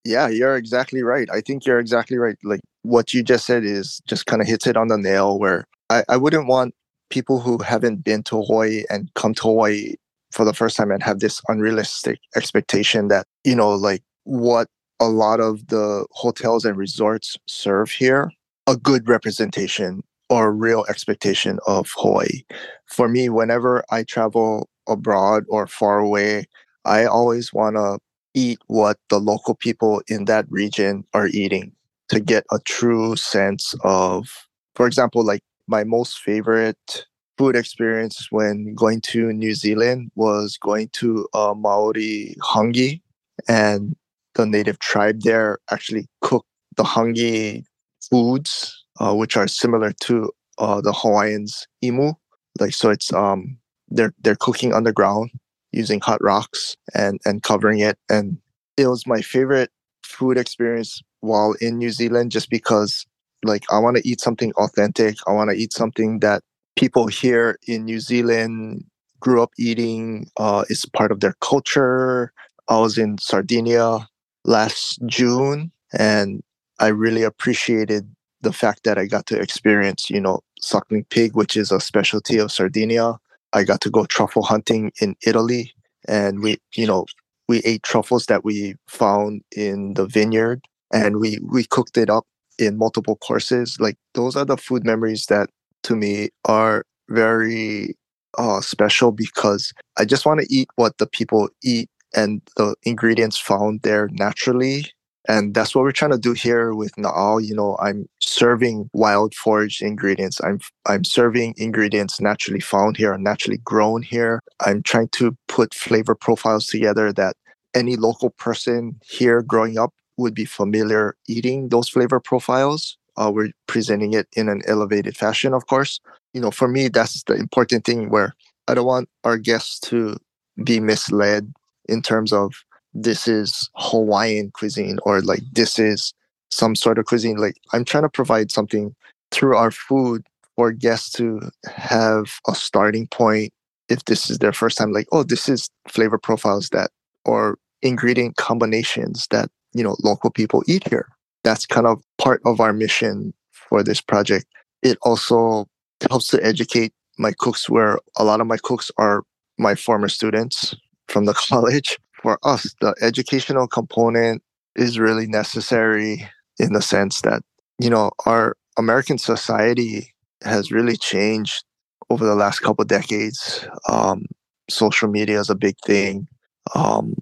Yeah, you're exactly right. I think you're exactly right. Like what you just said is just kind of hits it on the nail where I, I wouldn't want people who haven't been to Hawaii and come to Hawaii for the first time and have this unrealistic expectation that, you know, like what a lot of the hotels and resorts serve here, a good representation or real expectation of Hawaii. For me, whenever I travel abroad or far away, I always want to eat what the local people in that region are eating to get a true sense of, for example, like my most favorite food experience when going to New Zealand was going to a Maori hangi and the native tribe there actually cook the hangi foods, uh, which are similar to uh, the Hawaiians imu. Like so, it's um they're they're cooking underground using hot rocks and and covering it, and it was my favorite food experience while in New Zealand, just because like I want to eat something authentic. I want to eat something that people here in New Zealand grew up eating. Uh, it's part of their culture. I was in Sardinia last June, and I really appreciated the fact that I got to experience, you know, suckling pig, which is a specialty of Sardinia. I got to go truffle hunting in Italy, and we, you know, we ate truffles that we found in the vineyard, and we we cooked it up in multiple courses. Like those are the food memories that, to me, are very uh, special because I just want to eat what the people eat and the ingredients found there naturally. And that's what we're trying to do here with Na'au. You know, I'm serving wild foraged ingredients. I'm I'm serving ingredients naturally found here naturally grown here. I'm trying to put flavor profiles together that any local person here growing up would be familiar eating those flavor profiles. Uh, we're presenting it in an elevated fashion, of course. You know, for me, that's the important thing where I don't want our guests to be misled in terms of this is Hawaiian cuisine or like this is some sort of cuisine. Like I'm trying to provide something through our food for guests to have a starting point if this is their first time, like, oh, this is flavor profiles that or ingredient combinations that, you know, local people eat here. That's kind of part of our mission for this project. It also helps to educate my cooks where a lot of my cooks are my former students from the <laughs> college. For us, the educational component is really necessary in the sense that, you know, our American society has really changed over the last couple decades. Um, social media is a big thing. Um,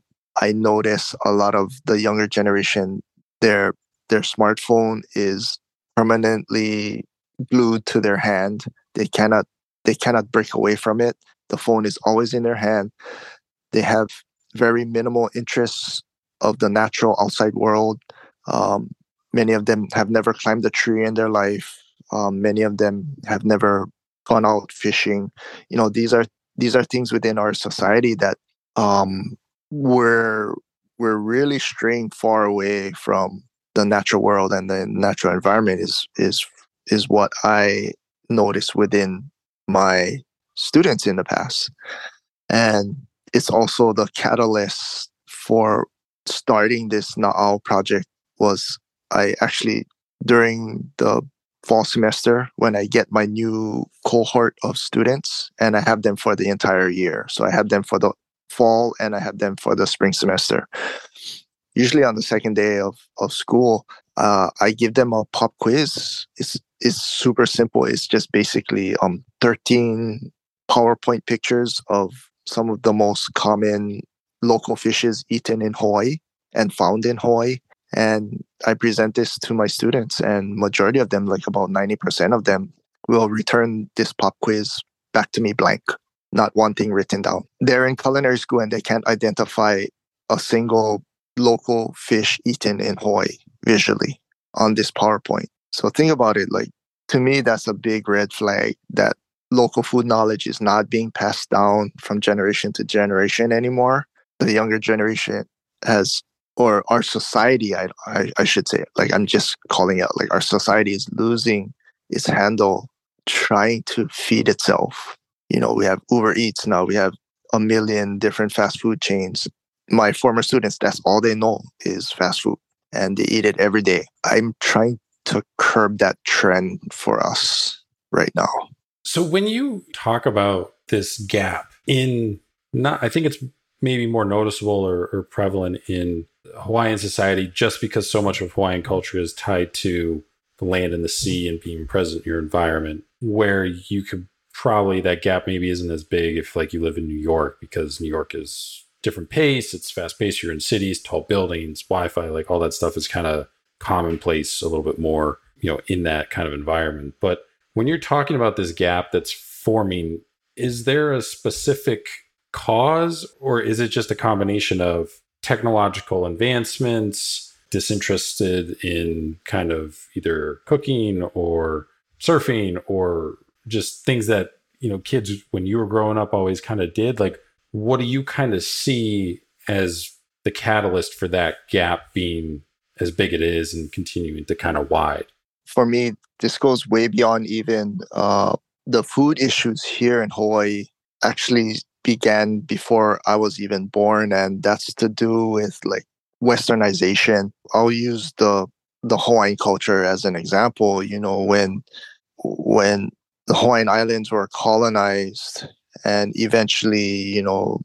I notice a lot of the younger generation, their their smartphone is permanently glued to their hand. They cannot they cannot break away from it. The phone is always in their hand. They have very minimal interests of the natural outside world. Um, many of them have never climbed a tree in their life. Um, many of them have never gone out fishing. You know, these are these are things within our society that um, we're we're really straying far away from the natural world and the natural environment is is is what I noticed within my students in the past. And it's also the catalyst for starting this Na'au project was I actually during the fall semester when I get my new cohort of students and I have them for the entire year. So I have them for the fall and I have them for the spring semester. Usually on the second day of, of school, uh, I give them a pop quiz. It's it's super simple. It's just basically um 13 PowerPoint pictures of some of the most common local fishes eaten in Hawaii and found in Hawaii. And I present this to my students, and majority of them, like about 90% of them, will return this pop quiz back to me blank, not one thing written down. They're in culinary school and they can't identify a single local fish eaten in Hawaii visually on this PowerPoint. So think about it like to me that's a big red flag that local food knowledge is not being passed down from generation to generation anymore. The younger generation has, or our society, I, I, I should say, like I'm just calling out, like our society is losing its handle trying to feed itself. You know, we have Uber Eats now, we have a million different fast food chains. My former students, that's all they know is fast food and they eat it every day. I'm trying to curb that trend for us right now. So when you talk about this gap in not, I think it's maybe more noticeable or, or prevalent in Hawaiian society just because so much of Hawaiian culture is tied to the land and the sea and being present in your environment, where you could probably that gap maybe isn't as big if like you live in New York because New York is different pace, it's fast paced, you're in cities, tall buildings, Wi-Fi, like all that stuff is kind of commonplace a little bit more, you know, in that kind of environment. But when you're talking about this gap that's forming, is there a specific cause or is it just a combination of technological advancements, disinterested in kind of either cooking or surfing or just things that you know kids when you were growing up always kind of did? Like what do you kind of see as the catalyst for that gap being as big it is and continuing to kind of wide for me this goes way beyond even uh, the food issues here in hawaii actually began before i was even born and that's to do with like westernization. I'll use the the hawaiian culture as an example you know when when the Hawaiian Islands were colonized and eventually, you know,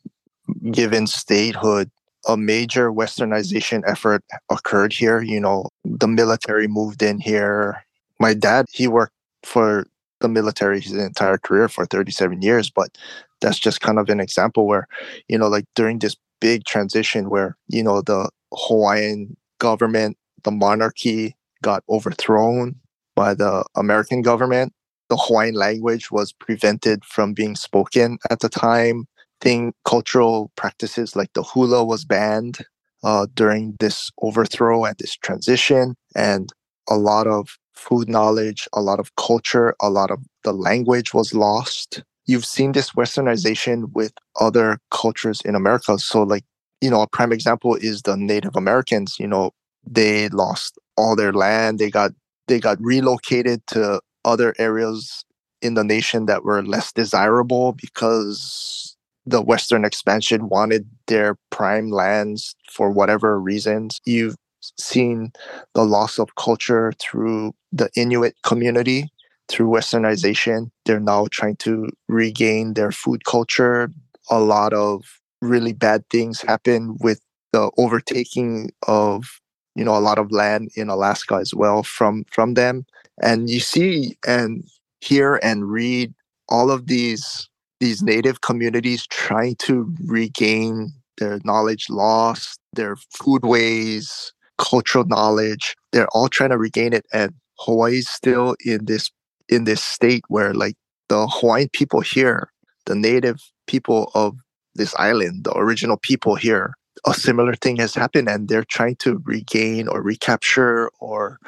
given statehood, a major westernization effort occurred here. You know, the military moved in here. My dad, he worked for the military his entire career for 37 years, but that's just kind of an example where, you know, like during this big transition where, you know, the Hawaiian government, the monarchy got overthrown by the American government the Hawaiian language was prevented from being spoken at the time. Thing cultural practices like the hula was banned uh, during this overthrow and this transition, and a lot of food knowledge, a lot of culture, a lot of the language was lost. You've seen this westernization with other cultures in America. So, like, you know, a prime example is the Native Americans. You know, they lost all their land. They got they got relocated to other areas in the nation that were less desirable because the Western expansion wanted their prime lands for whatever reasons. You've seen the loss of culture through the Inuit community, through Westernization. They're now trying to regain their food culture. A lot of really bad things happen with the overtaking of you know a lot of land in Alaska as well from from them and you see and hear and read all of these these native communities trying to regain their knowledge lost their foodways cultural knowledge they're all trying to regain it and hawaii's still in this in this state where like the hawaiian people here the native people of this island the original people here a similar thing has happened and they're trying to regain or recapture or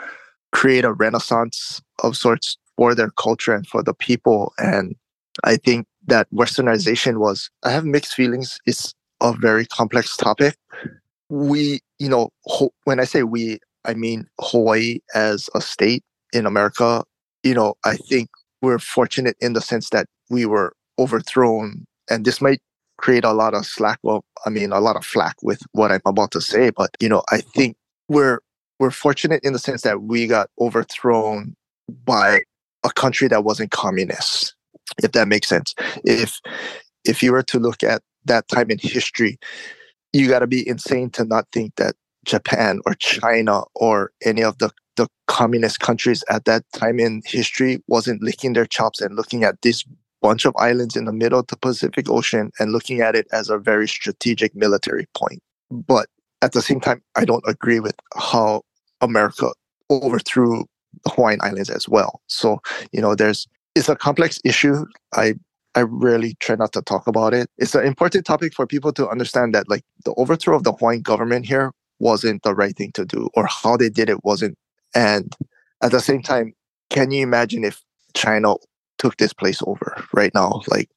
create a renaissance of sorts for their culture and for the people. And I think that westernization was, I have mixed feelings. It's a very complex topic. We, you know, ho- when I say we, I mean Hawaii as a state in America. You know, I think we're fortunate in the sense that we were overthrown, and this might create a lot of slack. Well, I mean, a lot of flack with what I'm about to say, but you know, I think we're we're fortunate in the sense that we got overthrown by a country that wasn't communist if that makes sense if if you were to look at that time in history you got to be insane to not think that japan or china or any of the the communist countries at that time in history wasn't licking their chops and looking at this bunch of islands in the middle of the pacific ocean and looking at it as a very strategic military point but at the same time i don't agree with how America overthrew the Hawaiian Islands as well. So, you know, there's it's a complex issue. I I really try not to talk about it. It's an important topic for people to understand that like the overthrow of the Hawaiian government here wasn't the right thing to do or how they did it wasn't. And at the same time, can you imagine if China took this place over right now? Like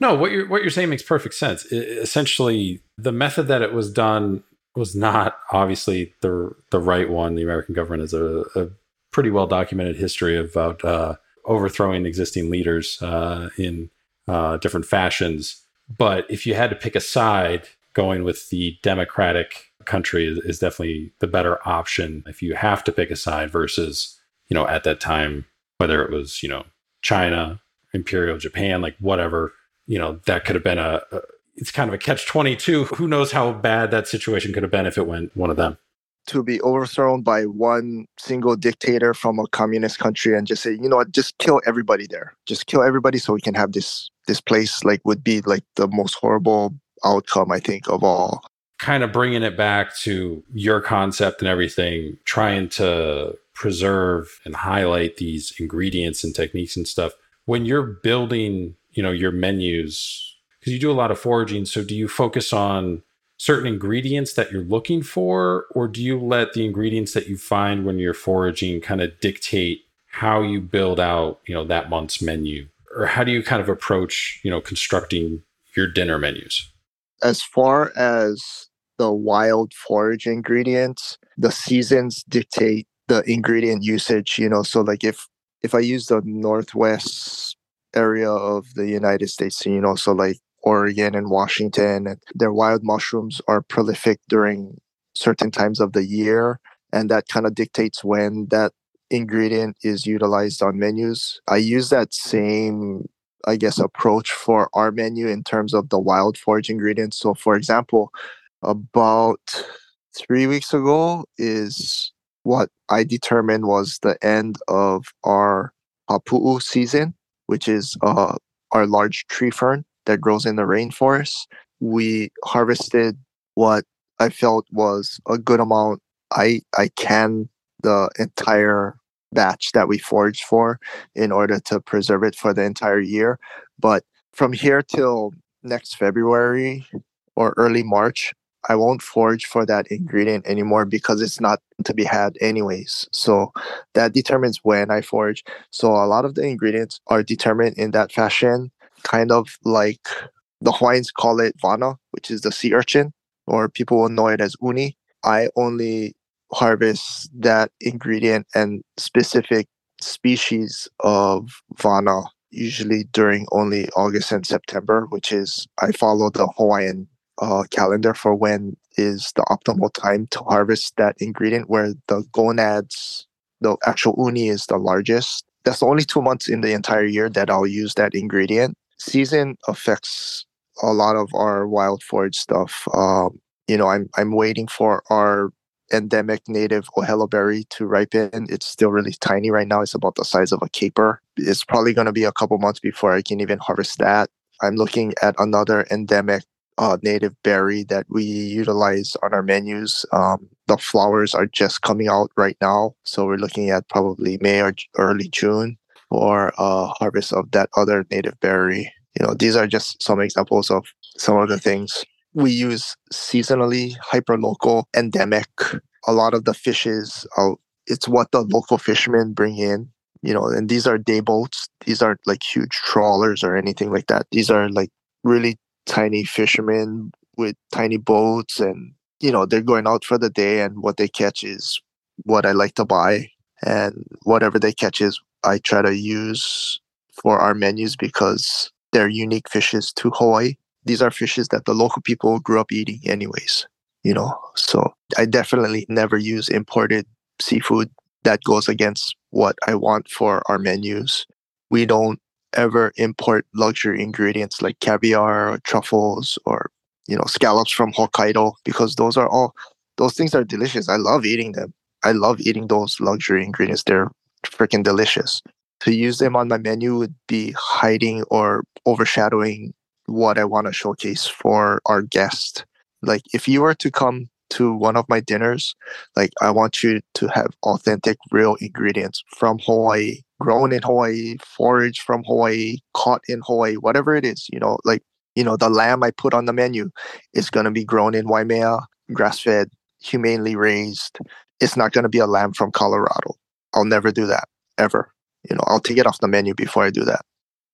no, what you're what you're saying makes perfect sense. It, essentially, the method that it was done was not obviously the the right one. The American government has a, a pretty well documented history about uh, overthrowing existing leaders uh, in uh, different fashions. But if you had to pick a side, going with the democratic country is, is definitely the better option. If you have to pick a side versus, you know, at that time, whether it was you know China, Imperial Japan, like whatever, you know, that could have been a, a it's kind of a catch 22. Who knows how bad that situation could have been if it went one of them? To be overthrown by one single dictator from a communist country and just say, you know what, just kill everybody there. Just kill everybody so we can have this this place like would be like the most horrible outcome I think of all. Kind of bringing it back to your concept and everything, trying to preserve and highlight these ingredients and techniques and stuff. When you're building, you know, your menus because you do a lot of foraging. So do you focus on certain ingredients that you're looking for, or do you let the ingredients that you find when you're foraging kind of dictate how you build out, you know, that month's menu? Or how do you kind of approach, you know, constructing your dinner menus? As far as the wild forage ingredients, the seasons dictate the ingredient usage, you know, so like if if I use the northwest area of the United States, you know, so like Oregon and Washington. Their wild mushrooms are prolific during certain times of the year. And that kind of dictates when that ingredient is utilized on menus. I use that same, I guess, approach for our menu in terms of the wild forage ingredients. So, for example, about three weeks ago is what I determined was the end of our hapu'u season, which is uh, our large tree fern that grows in the rainforest. We harvested what I felt was a good amount. I I canned the entire batch that we foraged for in order to preserve it for the entire year. But from here till next February or early March, I won't forage for that ingredient anymore because it's not to be had anyways. So that determines when I forage. So a lot of the ingredients are determined in that fashion kind of like the Hawaiians call it vana, which is the sea urchin, or people will know it as uni. I only harvest that ingredient and specific species of vana usually during only August and September, which is I follow the Hawaiian uh, calendar for when is the optimal time to harvest that ingredient, where the gonads, the actual uni is the largest. That's the only two months in the entire year that I'll use that ingredient season affects a lot of our wild forage stuff. Um, you know, I'm I'm waiting for our endemic native ohelo berry to ripen. It's still really tiny right now. It's about the size of a caper. It's probably going to be a couple months before I can even harvest that. I'm looking at another endemic uh, native berry that we utilize on our menus. Um, the flowers are just coming out right now, so we're looking at probably May or early June for uh, harvest of that other native berry. You know, these are just some examples of some of the things we use seasonally, hyper local, endemic. A lot of the fishes, uh, it's what the local fishermen bring in. You know, and these are day boats. These aren't like huge trawlers or anything like that. These are like really tiny fishermen with tiny boats, and you know they're going out for the day, and what they catch is what I like to buy, and whatever they catch is I try to use for our menus because they're unique fishes to Hawaii. These are fishes that the local people grew up eating, anyways. You know, so I definitely never use imported seafood that goes against what I want for our menus. We don't ever import luxury ingredients like caviar or truffles or you know scallops from Hokkaido because those are all those things are delicious. I love eating them. I love eating those luxury ingredients. They're freaking delicious. To use them on my menu would be hiding or overshadowing what I want to showcase for our guest. Like if you were to come to one of my dinners, like I want you to have authentic, real ingredients from Hawaii, grown in Hawaii, foraged from Hawaii, caught in Hawaii, whatever it is, you know, like, you know, the lamb I put on the menu is going to be grown in Waimea, grass fed, humanely raised. It's not going to be a lamb from Colorado. I'll never do that ever. You know, I'll take it off the menu before I do that.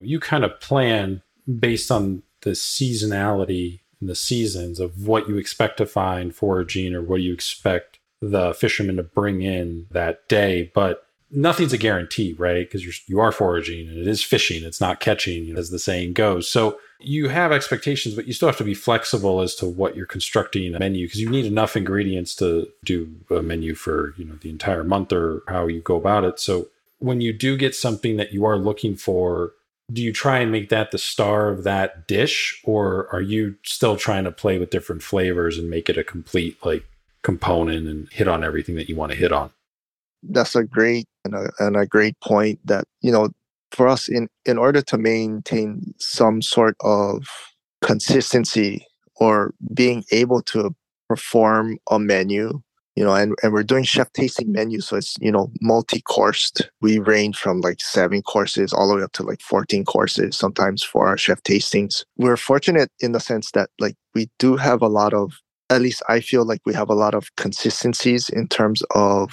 You kind of plan based on the seasonality and the seasons of what you expect to find foraging or what you expect the fishermen to bring in that day. But nothing's a guarantee, right? Because you are foraging and it is fishing, it's not catching, as the saying goes. So you have expectations, but you still have to be flexible as to what you're constructing a menu because you need enough ingredients to do a menu for you know the entire month or how you go about it. So when you do get something that you are looking for, do you try and make that the star of that dish or are you still trying to play with different flavors and make it a complete like component and hit on everything that you want to hit on that's a great and a, and a great point that you know for us in in order to maintain some sort of consistency or being able to perform a menu you know and, and we're doing chef tasting menus so it's you know multi-coursed. We range from like seven courses all the way up to like 14 courses sometimes for our chef tastings. We're fortunate in the sense that like we do have a lot of at least i feel like we have a lot of consistencies in terms of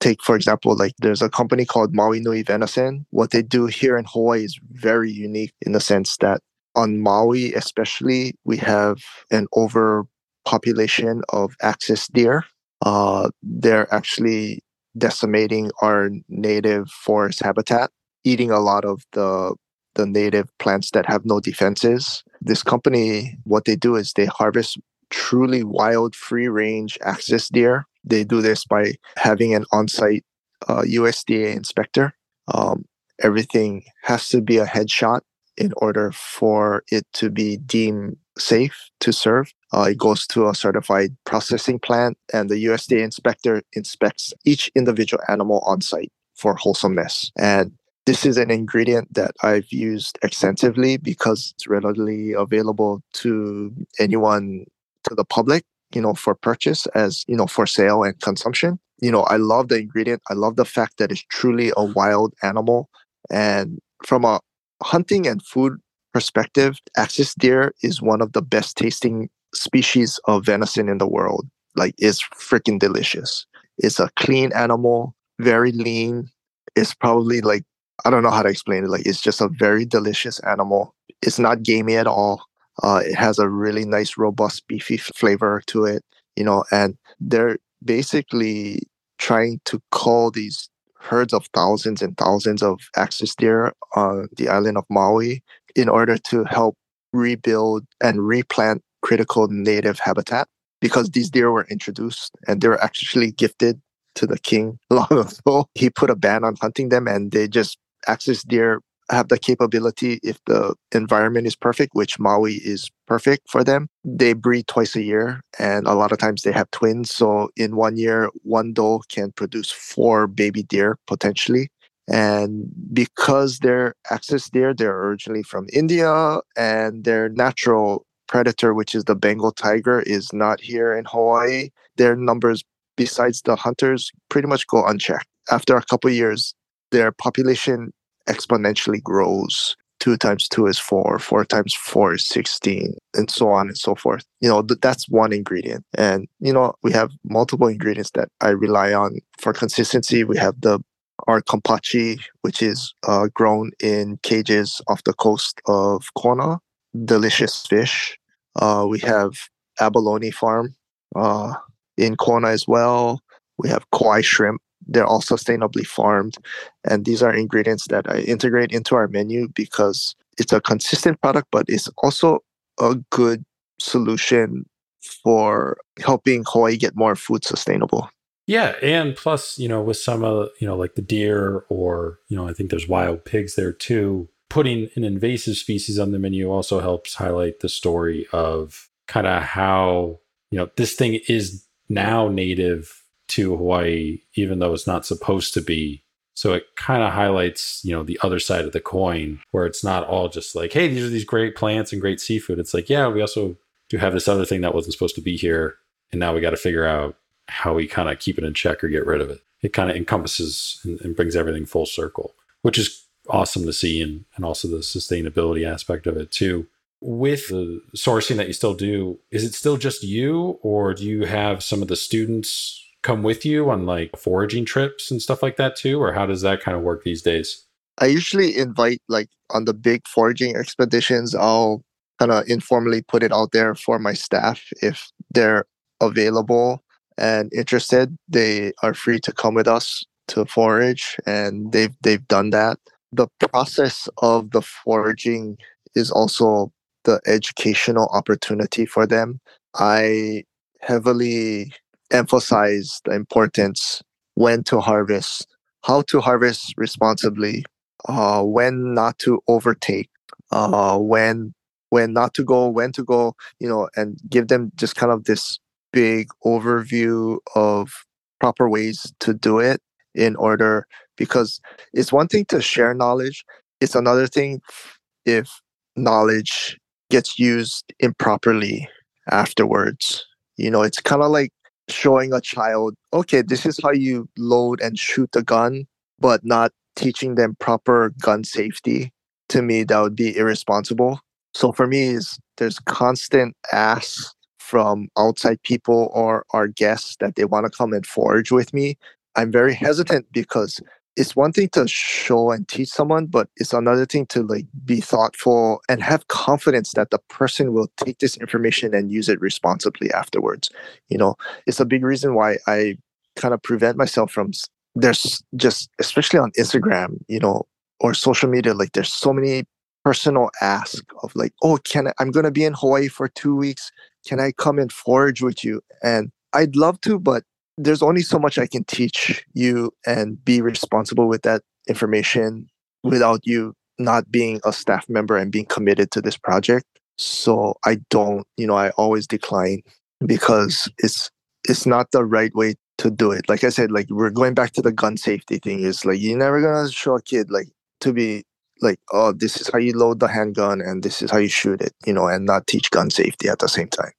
take for example like there's a company called maui nui venison what they do here in hawaii is very unique in the sense that on maui especially we have an overpopulation of axis deer uh, they're actually decimating our native forest habitat, eating a lot of the the native plants that have no defenses. This company, what they do is they harvest truly wild, free range axis deer. They do this by having an on site uh, USDA inspector. Um, everything has to be a headshot in order for it to be deemed safe to serve. Uh, it goes to a certified processing plant, and the USDA inspector inspects each individual animal on site for wholesomeness. And this is an ingredient that I've used extensively because it's readily available to anyone, to the public, you know, for purchase as, you know, for sale and consumption. You know, I love the ingredient. I love the fact that it's truly a wild animal. And from a hunting and food perspective, axis deer is one of the best tasting species of venison in the world. Like it's freaking delicious. It's a clean animal, very lean. It's probably like I don't know how to explain it. Like it's just a very delicious animal. It's not gamey at all. Uh, it has a really nice, robust, beefy flavor to it, you know. And they're basically trying to call these herds of thousands and thousands of axis deer on the island of Maui in order to help rebuild and replant critical native habitat because these deer were introduced and they were actually gifted to the king <laughs> long ago. He put a ban on hunting them and they just axis deer have the capability if the environment is perfect, which Maui is perfect for them. They breed twice a year and a lot of times they have twins. So in one year, one doe can produce four baby deer potentially. And because they're axis deer, they're originally from India and their natural predator, which is the Bengal tiger, is not here in Hawaii. Their numbers, besides the hunters, pretty much go unchecked. After a couple years, their population exponentially grows. Two times two is four, four times four is 16, and so on and so forth. You know, th- that's one ingredient. And, you know, we have multiple ingredients that I rely on for consistency. We have the our kampachi, which is uh, grown in cages off the coast of Kona. Delicious fish. Uh, we have abalone farm uh, in Kona as well. We have koi shrimp. They're all sustainably farmed. And these are ingredients that I integrate into our menu because it's a consistent product, but it's also a good solution for helping Hawaii get more food sustainable. Yeah, and plus, you know, with some of you know, like the deer, or you know, I think there's wild pigs there too. Putting an invasive species on the menu also helps highlight the story of kind of how you know this thing is now native to Hawaii, even though it's not supposed to be. So it kind of highlights, you know, the other side of the coin, where it's not all just like, hey, these are these great plants and great seafood. It's like, yeah, we also do have this other thing that wasn't supposed to be here, and now we got to figure out how we kind of keep it in check or get rid of it. It kind of encompasses and, and, brings everything full circle, which is awesome to see, and, and also the sustainability aspect of it too. With the sourcing that you still do, is it still just you, or do you have some of the students come with you on like foraging trips and stuff like that too, or how does that kind of work these days? I usually invite like on the big foraging expeditions, I'll kind of informally put it out there for my staff if they're available and interested, they are free to come with us to forage, and they've they've done that. The process of the foraging is also the educational opportunity for them. I heavily emphasize the importance when to harvest, how to harvest responsibly, uh, when not to overtake, uh, when when not to go, when to go, you know, and give them just kind of this big overview of proper ways to do it in order because it's one thing to share knowledge it's another thing if knowledge gets used improperly afterwards. You know it's kind of like showing a child okay this is how you load and shoot a gun but not teaching them proper gun safety to me that would be irresponsible. So for me is there's constant asks from outside people or our guests that they want to come and forage with me. I'm very hesitant because it's one thing to show and teach someone but it's another thing to like be thoughtful and have confidence that the person will take this information and use it responsibly afterwards you know? It's a big reason why i kind of prevent myself from there's just especially on instagram you know or social media like there's so many personal ask of like oh can I, i'm to be in hawaii for two weeks. Can i come and forage with you? And i'd love to but there's only so much I can teach you and be responsible with that information without you not being a staff member and being committed to this project. So I don't, you know, I always decline because it's it's not the right way to do it. Like I said, like we're going back to the gun safety thing. Is like you're never gonna show a kid like to be like, oh, this is how you load the handgun and this is how you shoot it, you know, and not teach gun safety at the same time.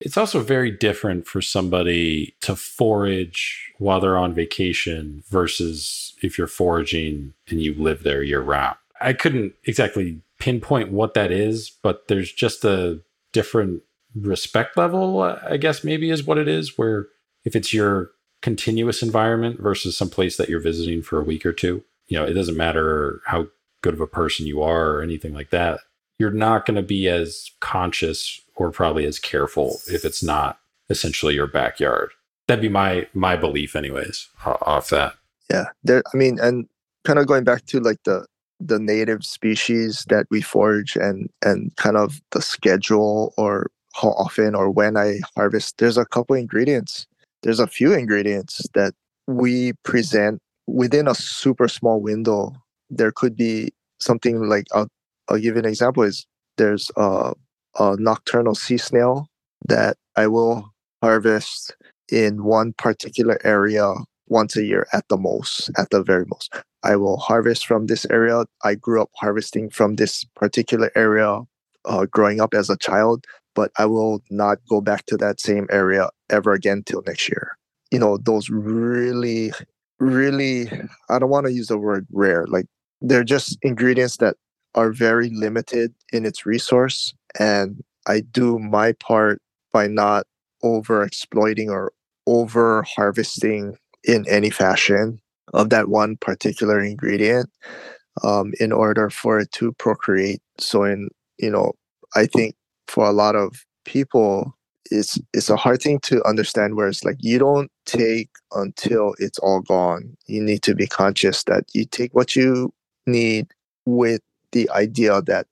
It's also very different for somebody to forage while they're on vacation versus if you're foraging and you live there year round. I couldn't exactly pinpoint what that is, but there's just a different respect level, I guess maybe is what it is, where if it's your continuous environment versus some place that you're visiting for a week or two, you know, it doesn't matter how good of a person you are or anything like that. You're not going to be as conscious or probably as careful if it's not essentially your backyard. That'd be my my belief, anyways, off that. Yeah, there. I mean, and kind of going back to like the the native species that we forage and and kind of the schedule or how often or when I harvest. There's a couple ingredients. There's a few ingredients that we present within a super small window. There could be something like I'll, I'll give you an example. Is there's uh a nocturnal sea snail that I will harvest in one particular area once a year at the most, at the very most. I will harvest from this area. I grew up harvesting from this particular area uh, growing up as a child, but I will not go back to that same area ever again till next year. You know, those really, really, I don't want to use the word rare, like they're just ingredients that are very limited in its resource and I do my part by not over exploiting or over harvesting in any fashion of that one particular ingredient um, in order for it to procreate. So, in you know, I think for a lot of people, it's it's a hard thing to understand. Where it's like you don't take until it's all gone. You need to be conscious that you take what you need with the idea that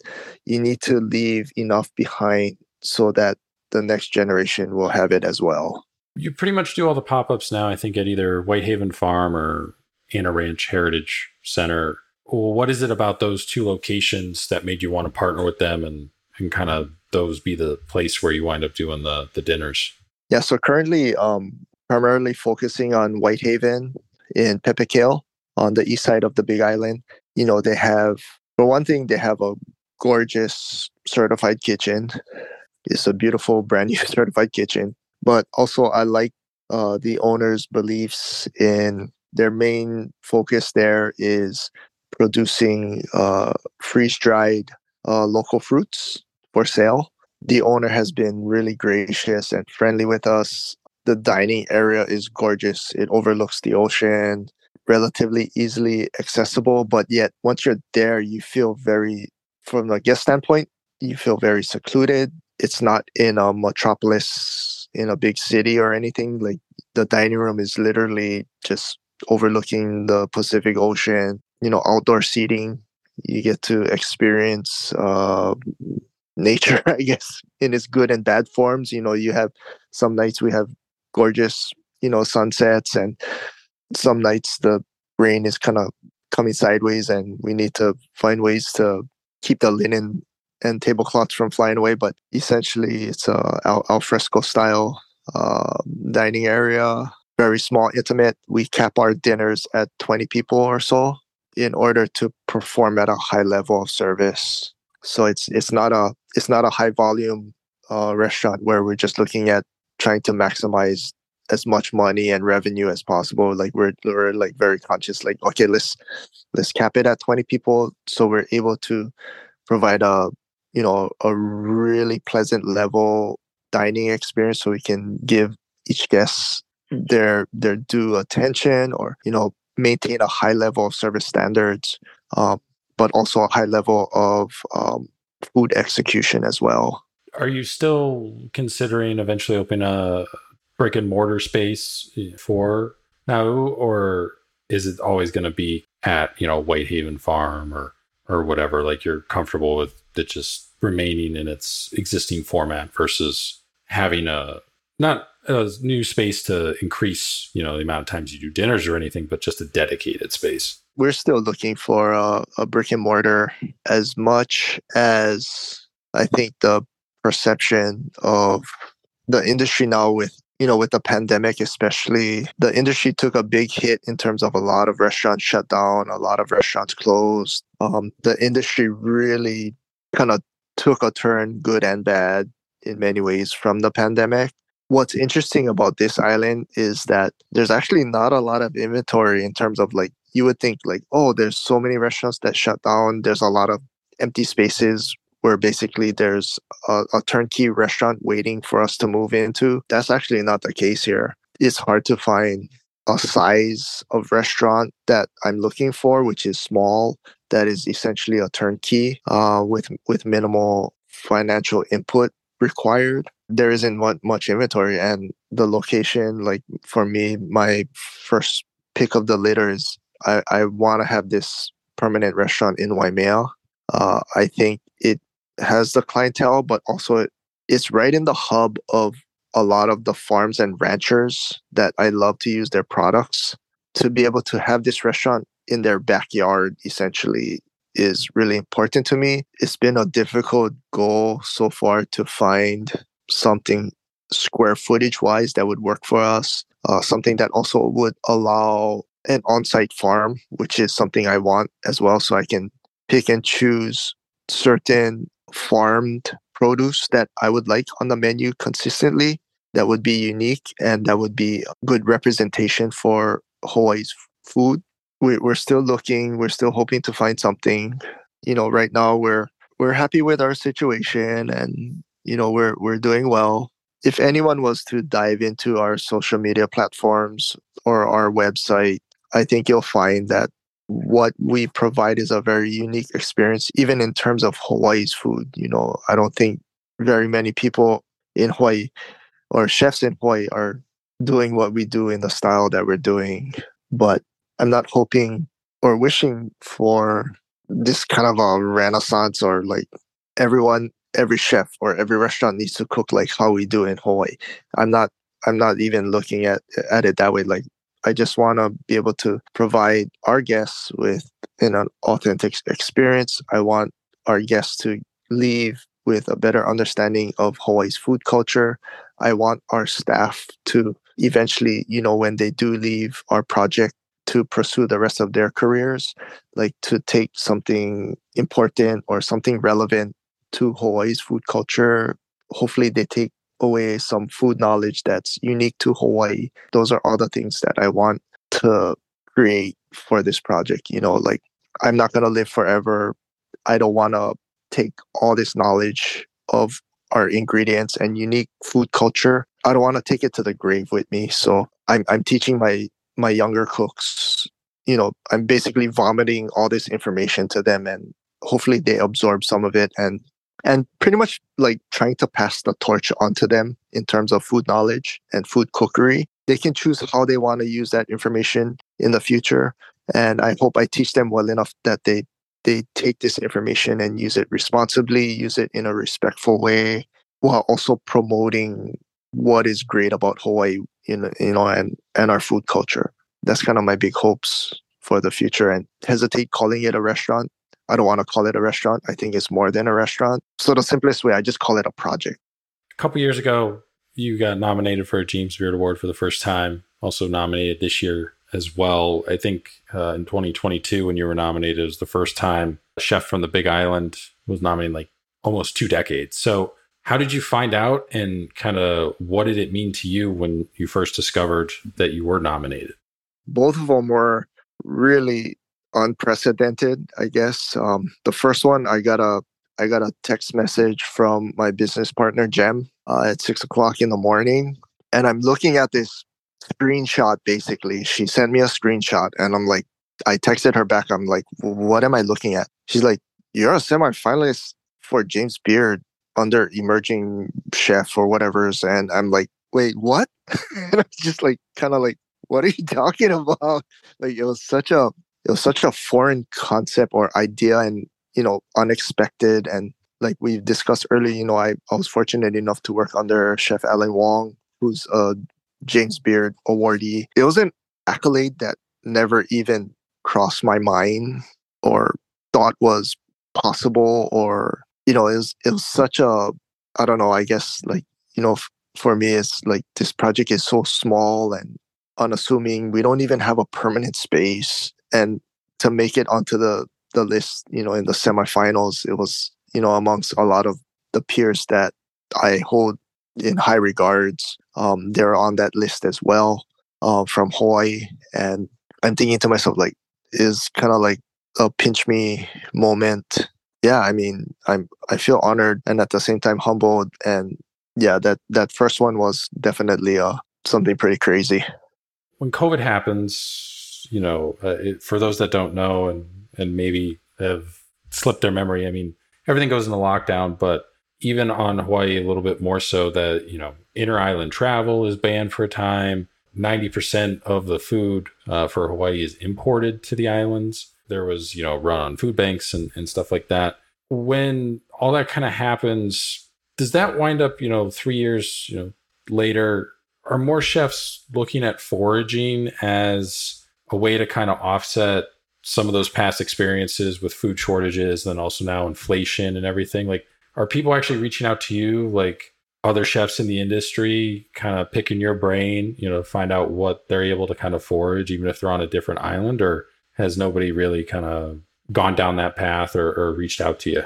you need to leave enough behind so that the next generation will have it as well. You pretty much do all the pop ups now, I think, at either Whitehaven Farm or Anna Ranch Heritage Center. what is it about those two locations that made you want to partner with them and, and kind of those be the place where you wind up doing the, the dinners? Yeah, so currently, um, primarily focusing on Whitehaven in Pepeekeo on the east side of the Big Island. You know, they have for one thing, they have a gorgeous certified kitchen. It's a beautiful, brand new <laughs> certified kitchen. But also, I like uh, the owner's beliefs in their main focus there is producing uh, freeze dried uh, local fruits for sale. The owner has been really gracious and friendly with us. The dining area is gorgeous. It overlooks the ocean relatively easily accessible, but yet once you're there, you feel very, from a guest standpoint, you feel very secluded. It's not in a metropolis in a big city or anything. Like the dining room is literally just overlooking the Pacific Ocean, you know, outdoor seating. You get to experience uh, nature, <laughs> I guess, in its good and bad forms. You know, you have some nights we have gorgeous, you know, sunsets and some nights the rain is kind of coming sideways and we need to find ways to keep the linen and tablecloths from flying away. But essentially, it's a al, al fresco style uh, dining area, very small, intimate. We cap our dinners at 20 people or so in order to perform at a high level of service. So it's it's not a it's not a high volume uh, restaurant where we're just looking at trying to maximize as much money and revenue as possible. Like we're we're like very conscious. Like okay, let's let's cap it at 20 people so we're able to provide a you know a really pleasant level dining experience so we can give each guest their their due attention or you know maintain a high level of service standards um, but also a high level of um, food execution as well are you still considering eventually opening a brick and mortar space for now or is it always going to be at you know whitehaven farm or or whatever like you're comfortable with it just remaining in its existing format versus having a not a new space to increase, you know, the amount of times you do dinners or anything, but just a dedicated space. We're still looking for a, a brick and mortar as much as I think the perception of the industry now with you know with the pandemic especially the industry took a big hit in terms of a lot of restaurants shut down a lot of restaurants closed. Um, the industry really kind of took a turn good and bad in many ways from the pandemic. What's interesting about this island is that there's actually not a lot of inventory in terms of like you would think like oh there's so many restaurants that shut down there's a lot of empty spaces where basically there's a, a turnkey restaurant waiting for us to move into. That's actually not the case here. It's hard to find a size of restaurant that i'm looking for which is small that is essentially a turnkey uh, with with minimal financial input required. There isn't much inventory and the location like for me my first pick of the litter is i, I want to have this permanent restaurant in waimea. Uh, i think it has the clientele but also it, it's right in the hub of a lot of the farms and ranchers that i love to use their products to be able to have this restaurant in their backyard essentially is really important to me. It's been a difficult goal so far to find something square footage wise that would work for us, uh, something that also would allow an on site farm, which is something I want as well. So I can pick and choose certain farmed produce that I would like on the menu consistently that would be unique and that would be good representation for Hawaii's food. We, we're still looking we're still hoping to find something you know right now we're we're happy with our situation and you know we're we're doing well. If anyone was to dive into our social media platforms or our website i think you'll find that what we provide is a very unique experience even in terms of hawaii's food you know? I don't think very many people in hawaii or chefs in hawaii are doing what we do in the style that we're doing. But I'm not hoping or wishing for this kind of a renaissance or like everyone every chef or every restaurant needs to cook like how we do in Hawaii. I'm not I'm not even looking at at it that way. Like I just want to be able to provide our guests with an authentic experience. I want our guests to leave with a better understanding of Hawaii's food culture. I want our staff to eventually, you know, when they do leave our project, to pursue the rest of their careers, like to take something important or something relevant to Hawaii's food culture. Hopefully, they take away some food knowledge that's unique to Hawaii. Those are all the things that I want to create for this project. You know, like I'm not going to live forever. I don't want to take all this knowledge of our ingredients and unique food culture. I don't want to take it to the grave with me. So I'm, I'm teaching my my younger cooks you know i'm basically vomiting all this information to them and hopefully they absorb some of it and and pretty much like trying to pass the torch onto them in terms of food knowledge and food cookery they can choose how they want to use that information in the future and i hope i teach them well enough that they they take this information and use it responsibly use it in a respectful way while also promoting what is great about hawaii know, you know, and and our food culture. That's kind of my big hopes for the future and hesitate calling it a restaurant. I don't want to call it a restaurant. I think it's more than a restaurant. So the simplest way, I just call it a project. A couple years ago, you got nominated for a James Beard Award for the first time. Also nominated this year as well. I think uh, in 2022 when you were nominated, it was the first time a chef from the Big Island was nominated like almost two decades. So how did you find out and kind of what did it mean to you when you first discovered that you were nominated? Both of them were really unprecedented, I guess. Um, the first one, I got a I got a text message from my business partner Jem uh, at six o'clock in the morning, and I'm looking at this screenshot basically. She sent me a screenshot and I'm like, I texted her back. I'm like, what am I looking at? She's like, you're a semi-finalist for James Beard under emerging chef or whatever's. And I'm like, wait, what? <laughs> and I'm just like, kind of like, what are you <laughs> talking about? Like it was such a, it was such a foreign concept or idea and, you know, unexpected. And like we discussed earlier, you know, I, I was fortunate enough to work under Chef Alan Wong, who's a James Beard awardee. It was an accolade that never even crossed my mind or thought was possible or you know it was it was such a I don't know I guess like you know f- for me it's like this project is so small and unassuming we don't even have a permanent space and to make it onto the the list you know in the semifinals it was you know amongst a lot of the peers that I hold in high regards. Um, they're on that list as well uh, from Hawaii. And I'm thinking to myself, like, is kind of like a pinch me moment. Yeah, I mean, I'm I feel honored and at the same time humbled. And yeah, that that first one was definitely uh, something pretty crazy. When COVID happens, you know, uh, it, for those that don't know and and maybe have slipped their memory, I mean, everything goes into lockdown, but even on Hawaii, a little bit more so that, you know, inter island travel is banned for a time. 90% of the food uh, for Hawaii is imported to the islands. There was, you know, run on food banks and, and stuff like that. When all that kind of happens, does that wind up, you know, three years, you know, later? Are more chefs looking at foraging as a way to kind of offset some of those past experiences with food shortages, and also now inflation and everything? Like, are people actually reaching out to you like other chefs in the industry kind of picking your brain you know find out what they're able to kind of forage even if they're on a different island or has nobody really kind of gone down that path or, or reached out to you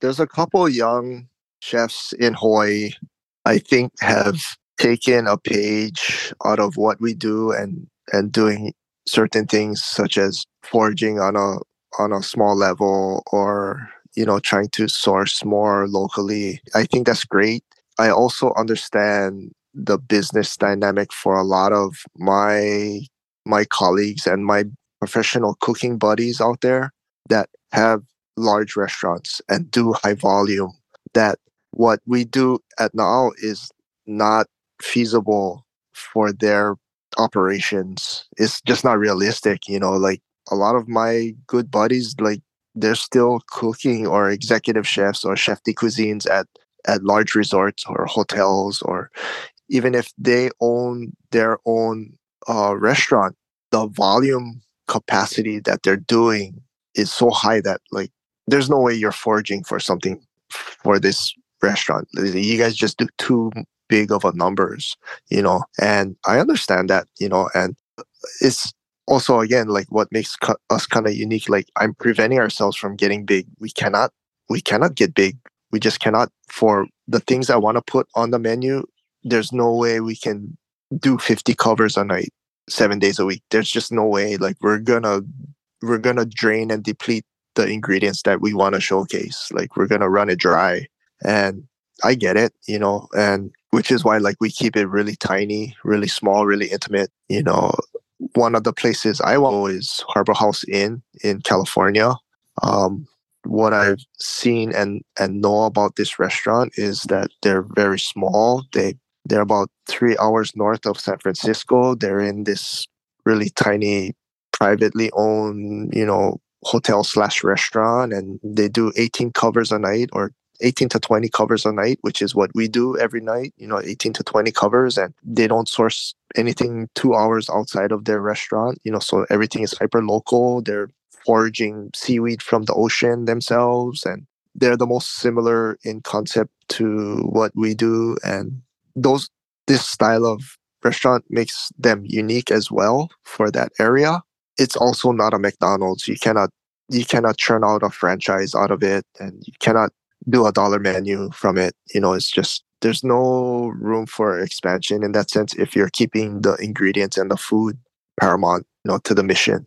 there's a couple young chefs in hawaii i think have taken a page out of what we do and and doing certain things such as foraging on a on a small level or you know, trying to source more locally. I think that's great. I also understand the business dynamic for a lot of my my colleagues and my professional cooking buddies out there that have large restaurants and do high volume that what we do at Na'au is not feasible for their operations it's just not realistic you know like a lot of my good buddies like they're still cooking or executive chefs or chef de cuisines at at large resorts or hotels or even if they own their own uh, restaurant the volume capacity that they're doing is so high that like there's no way you're foraging for something for this restaurant. You guys just do too big of a numbers you know and i understand that you know and it's also again like what makes us kind of unique like i'm preventing ourselves from getting big. We cannot we cannot get big. We just cannot for the things i want to put on the menu there's no way we can do 50 covers a night seven days a week. There's just no way like we're gonna we're gonna drain and deplete the ingredients that we want to showcase. Like we're gonna run it dry and i get it you know and which is why like we keep it really tiny really small really intimate you know one of the places I go is Harbor House Inn in California. Um, what I've seen and and know about this restaurant is that they're very small. They they're about three hours north of San Francisco. They're in this really tiny, privately owned, you know, hotel slash restaurant, and they do 18 covers a night or 18 to 20 covers a night, which is what we do every night, you know, 18 to 20 covers. And they don't source anything two hours outside of their restaurant, you know, so everything is hyper local. They're foraging seaweed from the ocean themselves. And they're the most similar in concept to what we do. And those, this style of restaurant makes them unique as well for that area. It's also not a McDonald's. You cannot you cannot churn out a franchise out of it and you cannot do a dollar menu from it. You know, it's just there's no room for expansion in that sense if you're keeping the ingredients and the food paramount, you know, to the mission.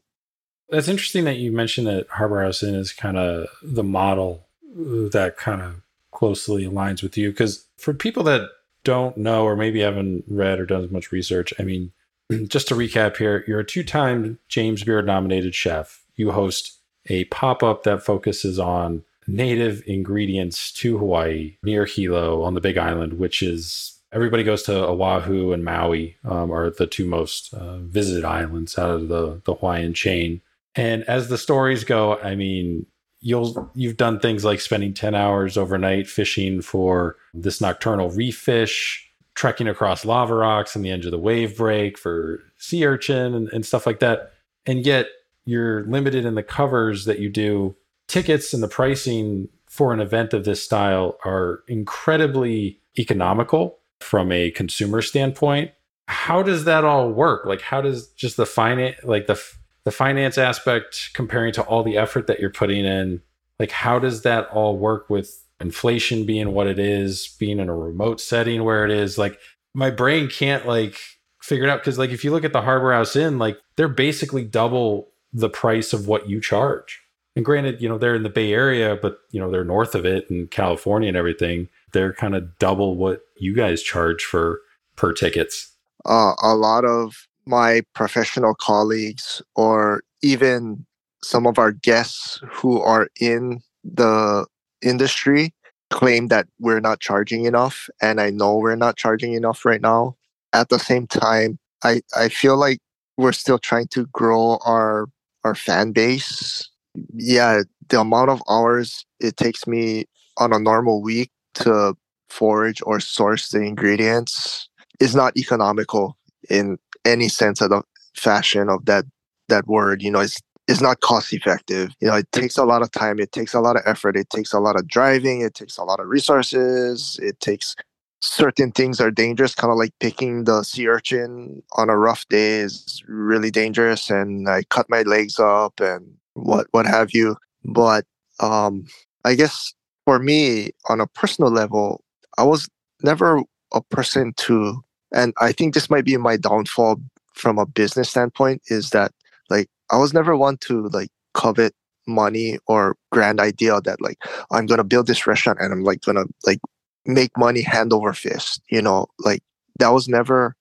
That's interesting that you mentioned that Harbor House Inn is kind of the model uh, that kind of closely aligns with you. Because for people that don't know or maybe haven't read or done as much research, I mean, <clears throat> just to recap here, you're a two time James Beard nominated chef. You host a pop up that focuses on native ingredients to Hawaii near Hilo on the Big Island, which is everybody goes to Oahu and Maui um, are the two most uh, visited islands out of the the Hawaiian chain. And as the stories go, I mean, you'll you've done things like spending 10 hours overnight fishing for this nocturnal reef fish trekking across lava rocks on the edge of the wave break for sea urchin and, and stuff like that and yet you're limited in the covers that you do tickets and the pricing for an event of this style are incredibly economical from a consumer standpoint. How does that all work? Like how does just the finance like the the finance aspect comparing to all the effort that you're putting in like how does that all work with inflation being what it is being in a remote setting where it is? Like my brain can't like figure it out because like if you look at the harbor house inn like they're basically double the price of what you charge and granted you know they're in the bay area but you know they're north of it in california and everything they're kind of double what you guys charge for per tickets. Uh, a lot of my professional colleagues or even some of our guests who are in the industry claim that we're not charging enough and i know we're not charging enough right now. At the same time i i feel like we're still trying to grow our our fan base yeah the amount of hours it takes me on a normal week to forage or source the ingredients is not economical in any sense of the fashion of that that word. You know, it's it's not cost effective. You know, it takes a lot of time, it takes a lot of effort, it takes a lot of driving, it takes a lot of resources, it takes certain things are dangerous, kind of like picking the sea urchin on a rough day is really dangerous and I cut my legs up and what what have you. But um I guess for me on a personal level, I was never a person to and I think this might be my downfall from a business standpoint is that like I was never one to like covet money or grand idea that like I'm gonna build this restaurant and I'm like gonna like make money hand over fist. You know, like that was never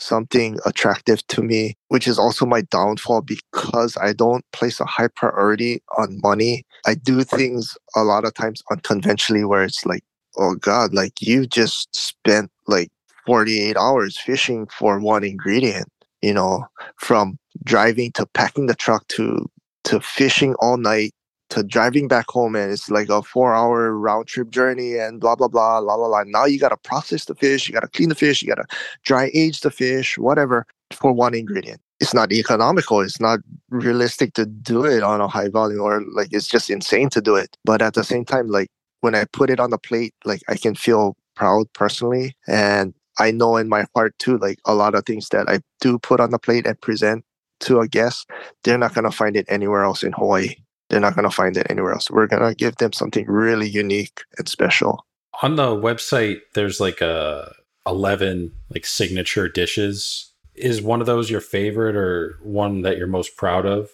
something attractive to me, which is also my downfall because I don't place a high priority on money. I do things a lot of times unconventionally where it's like, oh God, like you just spent like 48 hours fishing for one ingredient you know from driving to packing the truck to to fishing all night to driving back home and it's like a four hour round trip journey and blah blah blah la la la. Now you got to process the fish you got to clean the fish you got to dry age the fish whatever for one ingredient. It's not economical it's not realistic to do it on a high volume or like it's just insane to do it. But at the same time like when i put it on the plate like i can feel proud personally and I know in my heart too, like a lot of things that I do put on the plate and present to a guest, they're not going to find it anywhere else in Hawaii. They're not going to find it anywhere else. We're going to give them something really unique and special. On the website, there's like a 11 like signature dishes. Is one of those your favorite or one that you're most proud of?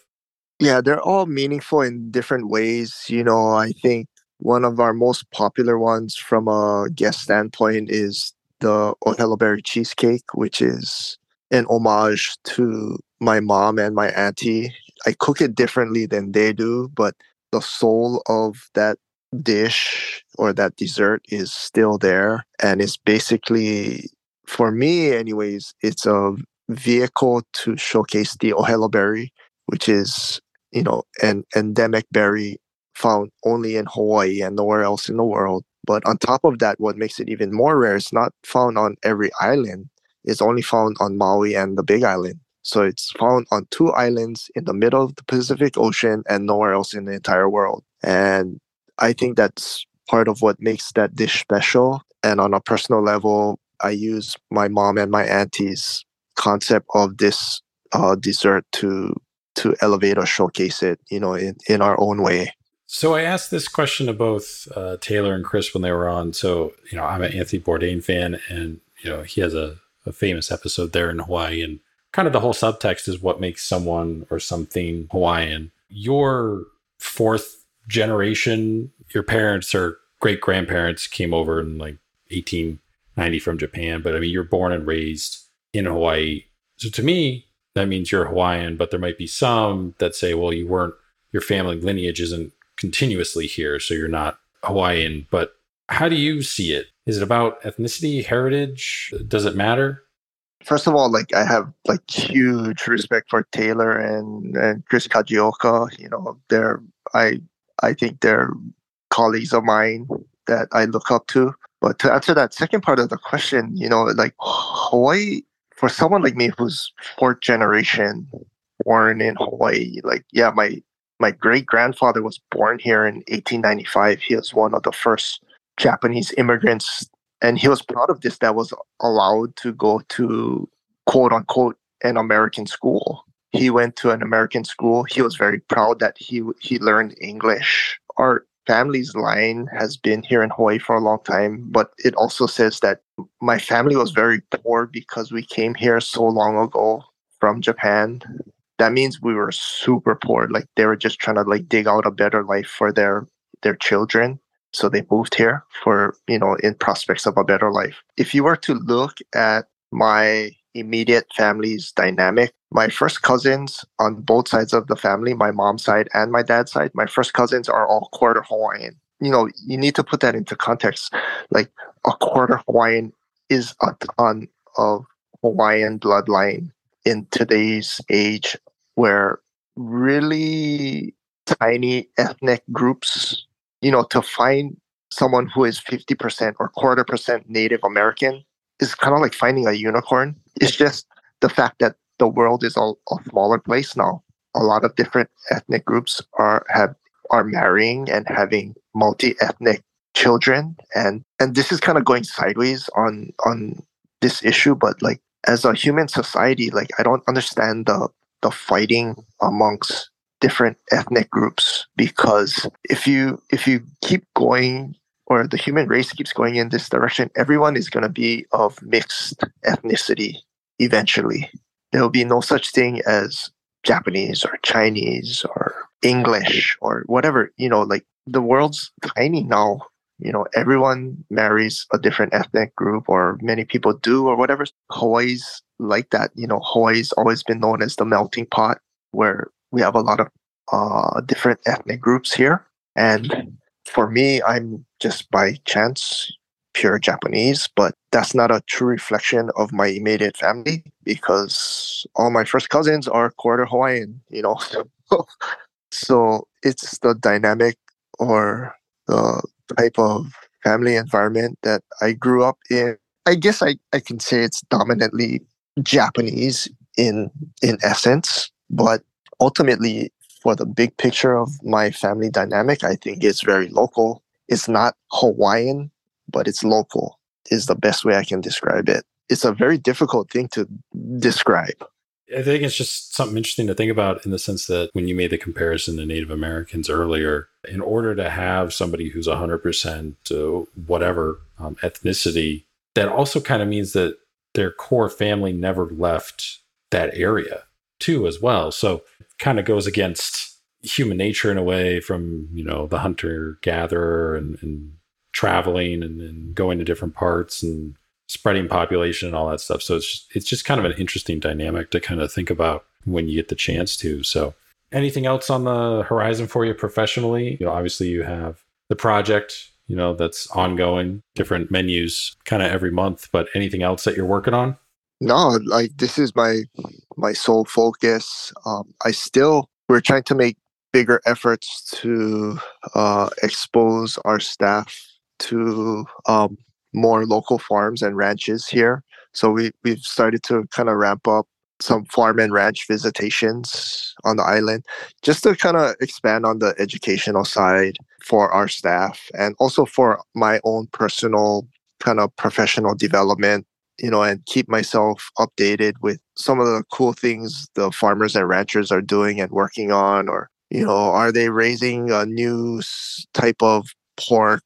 Yeah, they're all meaningful in different ways. You know, I think one of our most popular ones from a guest standpoint is the Ohelo berry cheesecake, which is an homage to my mom and my auntie. I cook it differently than they do, but the soul of that dish or that dessert is still there. And it's basically, for me, anyways, it's a vehicle to showcase the Ohelo berry, which is, you know, an endemic berry found only in Hawaii and nowhere else in the world But on top of that, what makes it even more rare, it's not found on every island. It's only found on Maui and the Big Island. So it's found on two islands in the middle of the Pacific Ocean and nowhere else in the entire world. And I think that's part of what makes that dish special. And on a personal level, I use my mom and my auntie's concept of this uh, dessert to to elevate or showcase it, you know, in, in our own way. So I asked this question to both uh, Taylor and Chris when they were on. So you know, I'm an Anthony Bourdain fan, and you know, he has a, a famous episode there in Hawaii, and kind of the whole subtext is what makes someone or something Hawaiian. Your fourth generation, your parents or great grandparents came over in like 1890 from Japan, but I mean, you're born and raised in Hawaii. So to me, that means you're Hawaiian, but there might be some that say, well, you weren't, your family lineage isn't continuously here, so you're not Hawaiian. But how do you see it? Is it about ethnicity, heritage? Does it matter? First of all, like I have like huge respect for Taylor and, and Chris Kajioka. You know, they're I I think they're colleagues of mine that I look up to. But to answer that second part of the question, you know, like Hawaii for someone like me who's fourth generation born in Hawaii, like yeah, my my great grandfather was born here in 1895. He was one of the first Japanese immigrants, and he was proud of this. That was allowed to go to quote unquote an American school. He went to an American school. He was very proud that he he learned English. Our family's line has been here in Hawaii for a long time, but it also says that my family was very poor because we came here so long ago from Japan. That means we were super poor. Like they were just trying to like dig out a better life for their their children. So they moved here for, you know, in prospects of a better life. If you were to look at my immediate family's dynamic, my first cousins on both sides of the family, my mom's side and my dad's side, my first cousins are all quarter Hawaiian. You know, you need to put that into context. Like a quarter Hawaiian is a ton of Hawaiian bloodline in today's age where really tiny ethnic groups, you know, to find someone who is 50% or quarter percent Native American is kind of like finding a unicorn. It's just the fact that the world is a, a smaller place now. A lot of different ethnic groups are have are marrying and having multi-ethnic children and and this is kind of going sideways on on this issue but like as a human society like i don't understand the the fighting amongst different ethnic groups because if you if you keep going or the human race keeps going in this direction everyone is going to be of mixed ethnicity eventually there will be no such thing as Japanese or Chinese or English or whatever. You know, like the world's tiny now. You know, everyone marries a different ethnic group, or many people do, or whatever. Hawaii's like that. You know, Hawaii's always been known as the melting pot, where we have a lot of uh, different ethnic groups here. And for me, I'm just by chance pure Japanese, but that's not a true reflection of my immediate family because all my first cousins are quarter Hawaiian, you know. <laughs> so it's the dynamic or the type of family environment that I grew up in. I guess I, I can say it's dominantly Japanese in in essence, but ultimately for the big picture of my family dynamic, I think it's very local. It's not Hawaiian but it's local is the best way I can describe it. It's a very difficult thing to describe. I think it's just something interesting to think about in the sense that when you made the comparison to Native Americans earlier, in order to have somebody who's 100% uh, whatever um, ethnicity, that also kind of means that their core family never left that area too, as well. So kind of goes against human nature in a way from, you know, the hunter gatherer and, and traveling and, and going to different parts and spreading population and all that stuff. So it's just, it's just kind of an interesting dynamic to kind of think about when you get the chance to. So anything else on the horizon for you professionally? You know, obviously you have the project, you know, that's ongoing, different menus kind of every month, but anything else that you're working on? No, like this is my my sole focus. Um, I still we're trying to make bigger efforts to uh, expose our staff to um, more local farms and ranches here. So we we've started to kind of ramp up some farm and ranch visitations on the island just to kind of expand on the educational side for our staff and also for my own personal kind of professional development you know and keep myself updated with some of the cool things the farmers and ranchers are doing and working on or you know are they raising a new type of pork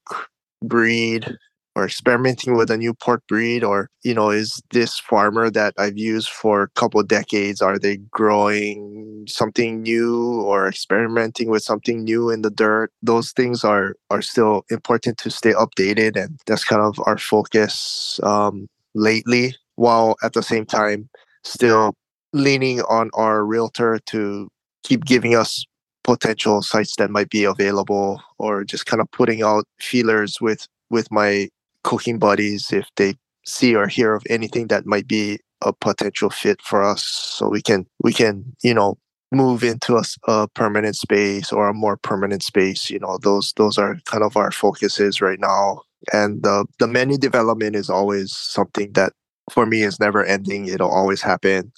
breed or experimenting with a new pork breed? Or you know is this farmer that i've used for a couple decades are they growing something new or experimenting with something new in the dirt? Those things are are still important to stay updated and that's kind of our focus um, lately while at the same time still leaning on our realtor to keep giving us potential sites that might be available or just kind of putting out feelers with with my cooking buddies if they see or hear of anything that might be a potential fit for us. So we can we can you know move into a, a, permanent space or a more permanent space you know those those are kind of our focuses right now and the the menu development is always something that for me is never ending it'll always happen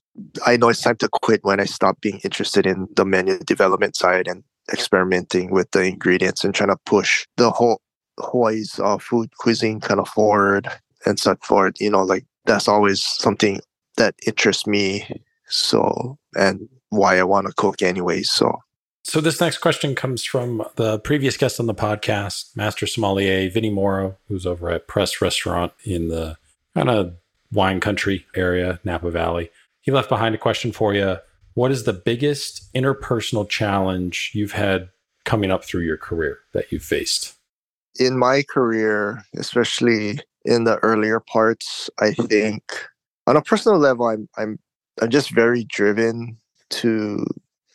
i know it's time to quit when i stop being interested in the menu development side and experimenting with the ingredients and trying to push the whole Hawaii's uh, food cuisine kind of forward and such forward. You know, like that's always something that interests me. So, and why I want to cook anyway. So, so this next question comes from the previous guest on the podcast, Master Sommelier Vinny Morrow, who's over at Press Restaurant in the kind of wine country area, Napa Valley. He left behind a question for you. What is the biggest interpersonal challenge you've had coming up through your career that you've faced? in my career, especially in the earlier parts, I think on a personal level, I'm I'm I'm just very driven to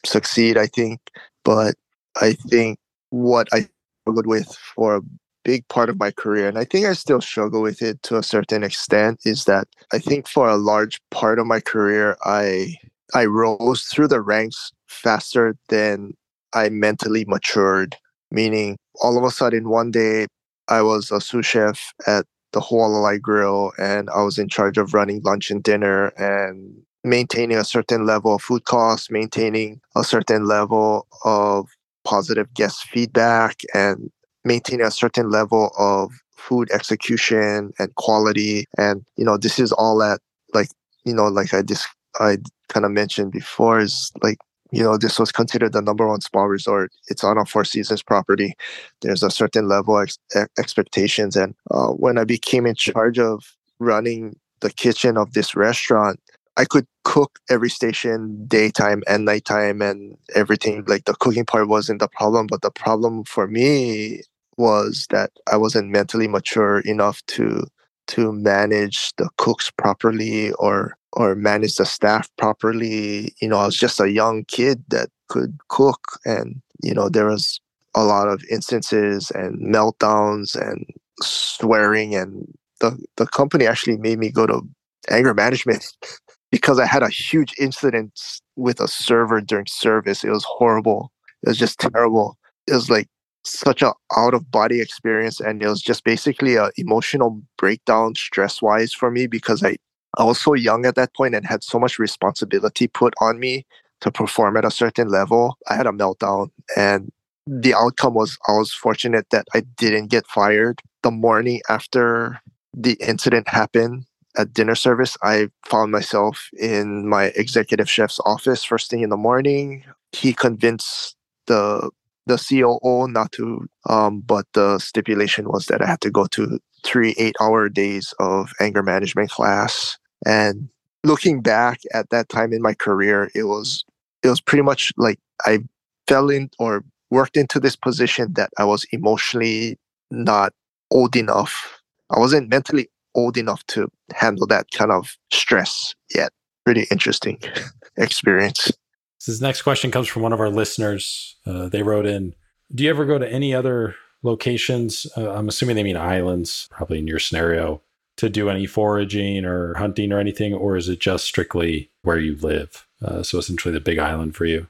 succeed. I think, but I think what I struggled with for a big part of my career, and I think I still struggle with it to a certain extent, is that I think for a large part of my career, I I rose through the ranks faster than I mentally matured. Meaning, all of a sudden one day I was a sous chef at the Hualalai Grill and I was in charge of running lunch and dinner and maintaining a certain level of food costs, maintaining a certain level of positive guest feedback and maintaining a certain level of food execution and quality and you know this is all at like you know like I just I kind of mentioned before is like you know, this was considered the number one spa resort. It's on a Four Seasons property. There's a certain level of ex- expectations. And uh, when I became in charge of running the kitchen of this restaurant, I could cook every station daytime and nighttime and everything. Like the cooking part wasn't the problem, but the problem for me was that I wasn't mentally mature enough to to manage the cooks properly or or manage the staff properly. You know, I was just a young kid that could cook, and you know, there was a lot of instances and meltdowns and swearing, and the the company actually made me go to anger management <laughs> because I had a huge incident with a server during service. It was horrible. It was just terrible. It was like such a out of body experience and it was just basically a emotional breakdown stress wise for me because I I was so young at that point and had so much responsibility put on me to perform at a certain level. I had a meltdown and the outcome was I was fortunate that I didn't get fired. The morning after the incident happened at dinner service, I found myself in my executive chef's office first thing in the morning. He convinced the the COO not to, um, but the stipulation was that I had to go to three eight hour days of anger management class. And looking back at that time in my career, it was it was pretty much like I fell in or worked into this position that I was emotionally not old enough. I wasn't mentally old enough to handle that kind of stress yet. Pretty interesting <laughs> experience. This next question comes from one of our listeners. Uh, they wrote in Do you ever go to any other locations? Uh, I'm assuming they mean islands, probably in your scenario, to do any foraging or hunting or anything, or is it just strictly where you live? Uh, so essentially the big island for you.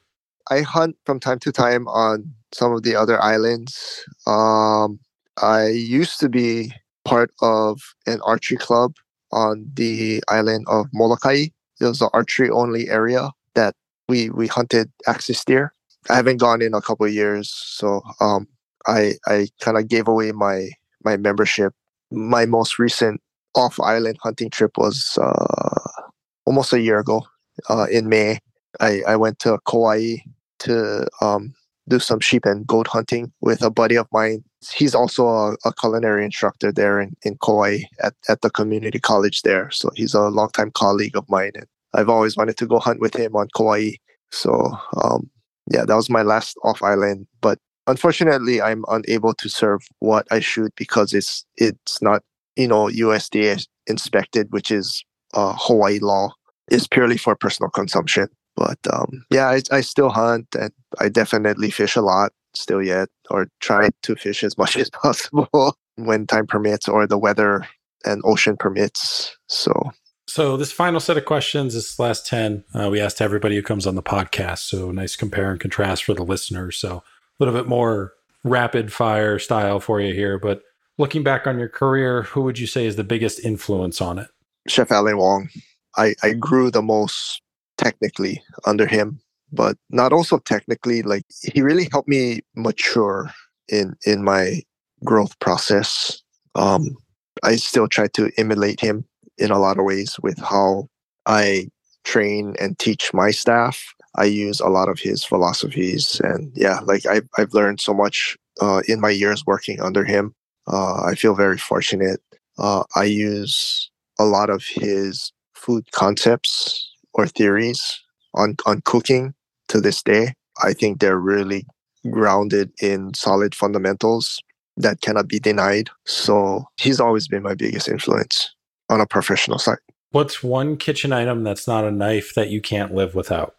I hunt from time to time on some of the other islands. Um, I used to be part of an archery club on the island of Molokai. It was an archery only area that we we hunted axis deer. I haven't gone in a couple years, so um, I I kind of gave away my my membership. My most recent off island hunting trip was uh, almost a year ago uh, in May. I, I went to Kauai to um, do some sheep and goat hunting with a buddy of mine. He's also a, a, culinary instructor there in, in Kauai at, at the community college there. So he's a longtime colleague of mine. And I've always wanted to go hunt with him on Kauai. So um, yeah, that was my last off island. But unfortunately, I'm unable to serve what I shoot because it's it's not you know USDA inspected, which is uh, Hawaii law. It's purely for personal consumption. But um, yeah, I, I still hunt and I definitely fish a lot still yet, or try to fish as <laughs> much as possible when time permits or the weather and ocean permits. So so this final set of questions, this last 10, uh, we asked everybody who comes on the podcast. So nice compare and contrast for the listeners. So a little bit more rapid fire style for you here. But looking back on your career, who would you say is the biggest influence on it? Chef Alan Wong. I, I grew the most technically under him, but not also technically. Like he really helped me mature in in my growth process. Um, I still try to emulate him in a lot of ways with how I train and teach my staff. I use a lot of his philosophies, and yeah, like I've I've learned so much uh, in my years working under him. Uh, I feel very fortunate. Uh, I use a lot of his food concepts or theories on on cooking to this day. I think they're really grounded in solid fundamentals that cannot be denied. So he's always been my biggest influence on a professional side. What's one kitchen item that's not a knife that you can't live without?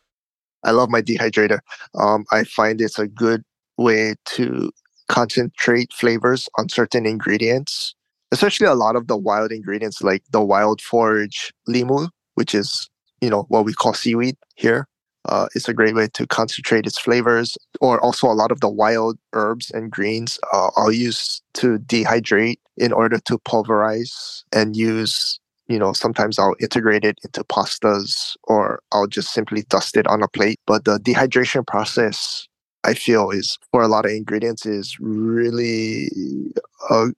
I love my dehydrator. Um, I find it's a good way to concentrate flavors on certain ingredients, especially a lot of the wild ingredients like the wild forage limu, which is you know what we call seaweed here. Uh, it's a great way to concentrate its flavors, or also a lot of the wild herbs and greens uh, I'll use to dehydrate in order to pulverize and use. You know, sometimes I'll integrate it into pastas, or I'll just simply dust it on a plate. But the dehydration process, I feel, is for a lot of ingredients is really a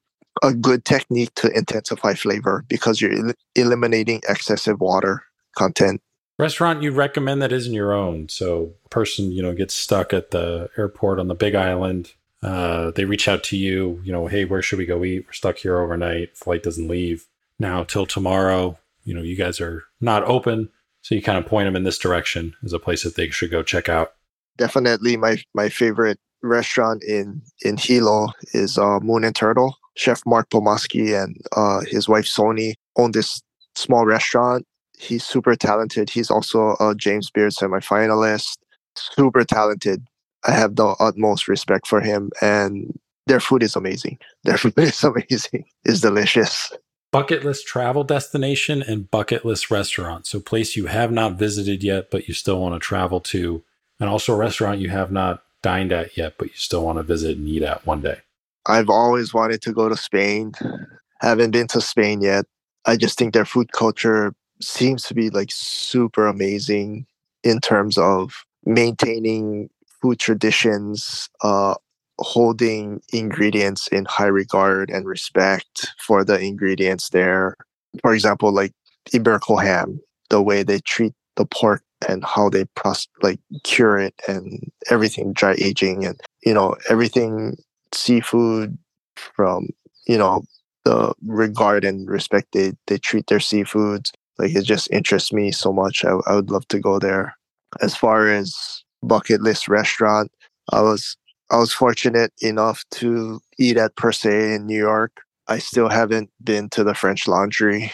a good technique to intensify flavor because you're el- eliminating excessive water content restaurant you recommend that isn't your own. So, person you know gets stuck at the airport on the Big Island. Uh, they reach out to you. You know, hey, where should we go eat? We're stuck here overnight. Flight doesn't leave now till tomorrow. You know, you guys are not open, so you kind of point them in this direction as a place that they should go check out. Definitely, my my favorite restaurant in in Hilo is uh, Moon and Turtle. Chef Mark Pomaski and uh, his wife Sony own this small restaurant he's super talented. He's also a James Beard semifinalist. Super talented. I have the utmost respect for him, and their food is amazing. <laughs> Their food is amazing. It's delicious. Bucket list travel destination and bucket list restaurant. So, place you have not visited yet, but you still want to travel to, and also a restaurant you have not dined at yet, but you still want to visit and eat at one day. I've always wanted to go to Spain. Haven't been to Spain yet. I just think their food culture seems to be like super amazing in terms of maintaining food traditions, uh, holding ingredients in high regard and respect for the ingredients there. For example, like Iberico ham, the way they treat the pork and how they process, like cure it and everything dry aging and you know everything seafood from you know the regard and respect they, they treat their seafoods like it just interests me so much. I, I would love to go there. As far as bucket list restaurant, I was I was fortunate enough to eat at Per Se in New York. I still haven't been to the French Laundry.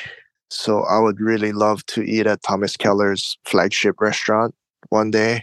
So I would really love to eat at Thomas Keller's flagship restaurant one day.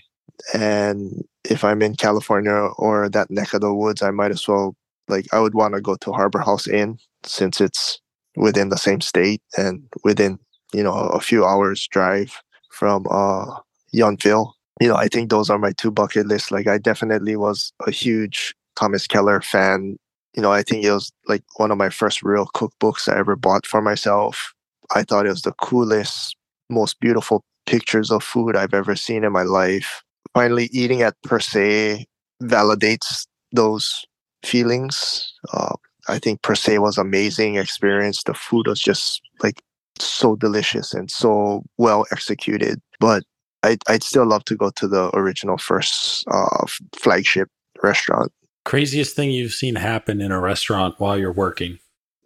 And if I'm in California or that neck of the woods, I might as well like I would want to go to Harbor House Inn since it's within the same state and within you know, a few hours drive from uh, Yountville. You know, I think those are my two bucket lists. Like, I definitely was a huge Thomas Keller fan you know, I think it was like one of my first real cookbooks I ever bought for myself. I thought it was the coolest, most beautiful pictures of food I've ever seen in my life. Finally, eating at Per Se validates those feelings. Uh, I think Per Se was amazing experience. The food was just like so delicious and so well executed. But I'd, I'd still love to go to the original first uh, flagship restaurant. Craziest thing you've seen happen in a restaurant while you're working?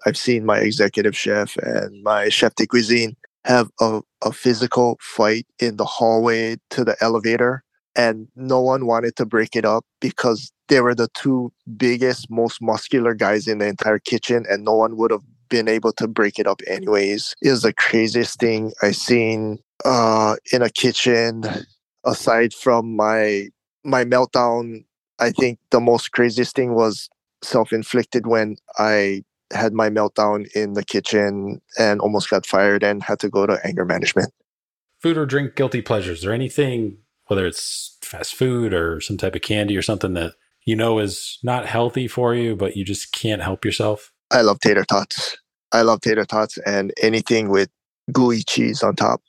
I've seen my executive chef and my chef de cuisine have a, a physical fight in the hallway to the elevator and no one wanted to break it up because they were the two biggest most muscular guys in the entire kitchen and no one would have been able to break it up anyways is the craziest thing I've seen uh, in a kitchen aside from my my meltdown. I think the most craziest thing was self-inflicted when i had my meltdown in the kitchen and almost got fired and had to go to anger management. Food or drink guilty pleasures? Or anything whether it's fast food or some type of candy or something that you know is not healthy for you but you just can't help yourself i love tater tots i love tater tots and anything with gooey cheese on top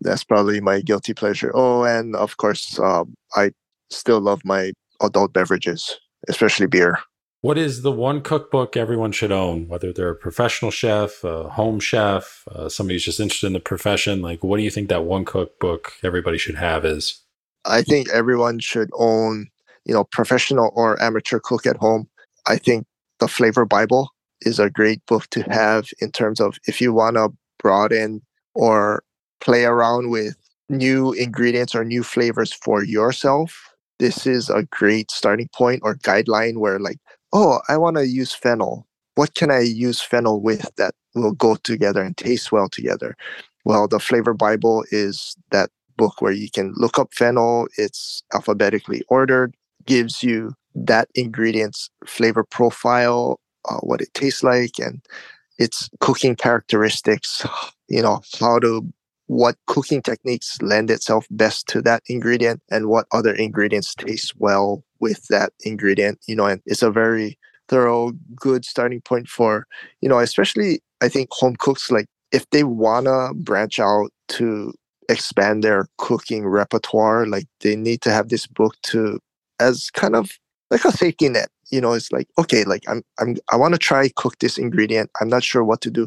that's probably my guilty pleasure. Oh, and of course, um, I still love my adult beverages, especially beer. What is the one cookbook everyone should own, whether they're a professional chef, a home chef, uh, somebody who's just interested in the profession? Like, what do you think that one cookbook everybody should have is? I think everyone should own, you know, professional or amateur cook at home. I think the Flavor Bible is a great book to have in terms of if you want to broaden or play around with new ingredients or new flavors for yourself, this is a great starting point or guideline where, like, oh, I want to use fennel. What can I use fennel with that will go together and taste well together? Well, the Flavor Bible is that book where you can look up fennel, it's alphabetically ordered, gives you that ingredient's flavor profile, uh, what it tastes like, and its cooking characteristics, <sighs> you know, how to what cooking techniques lend itself best to that ingredient and what other ingredients taste well with that ingredient you know and it's a very thorough good starting point for you know especially i think home cooks like if they wanna branch out to expand their cooking repertoire like they need to have this book to as kind of like a safety net you know it's like okay like i'm i'm i want to try cook this ingredient i'm not sure what to do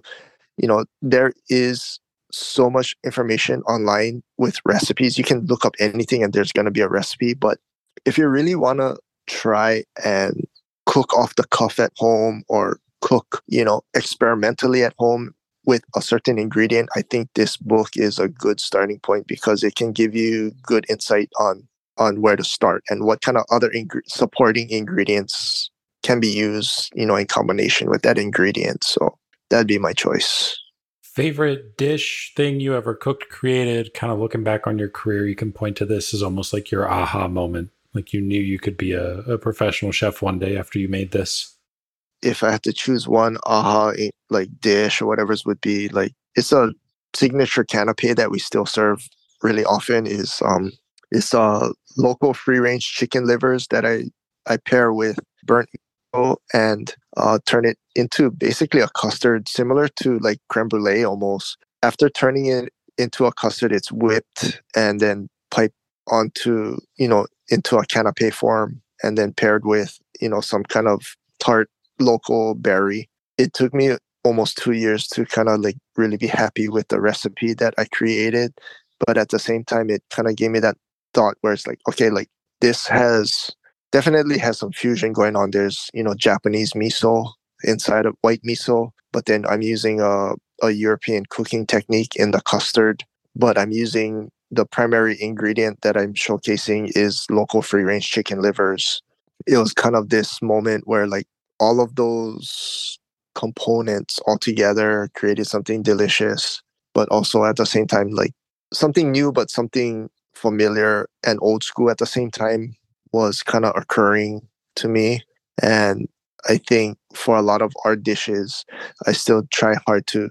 you know there is so much information online with recipes. You can look up anything and there's going to be a recipe. But if you really want to try and cook off the cuff at home or cook, you know, experimentally at home with a certain ingredient, I think this book is a good starting point because it can give you good insight on on where to start and what kind of other ing- supporting ingredients can be used, you know, in combination with that ingredient. So that'd be my choice favorite dish thing you ever cooked created kind of looking back on your career you can point to this as almost like your aha moment like you knew you could be a, a professional chef one day after you made this if i had to choose one aha like dish or whatever's would be like it's a signature canapé that we still serve really often is um it's uh local free range chicken livers that i i pair with burnt and uh, turn it into basically a custard similar to like creme brulee almost. After turning it into a custard, it's whipped and then piped onto, you know, into a canapé form and then paired with, you know, some kind of tart local berry. It took me almost two years to kind of like really be happy with the recipe that I created. But at the same time, it kind of gave me that thought where it's like, okay, like this has definitely has some fusion going on. There's you know Japanese miso inside of white miso, but then I'm using a a European cooking technique in the custard. But I'm using the primary ingredient that I'm showcasing is local free range chicken livers. It was kind of this moment where like all of those components all together created something delicious, but also at the same time like something new but something familiar and old school at the same time was kind of occurring to me. And I think for a lot of our dishes, I still try hard to,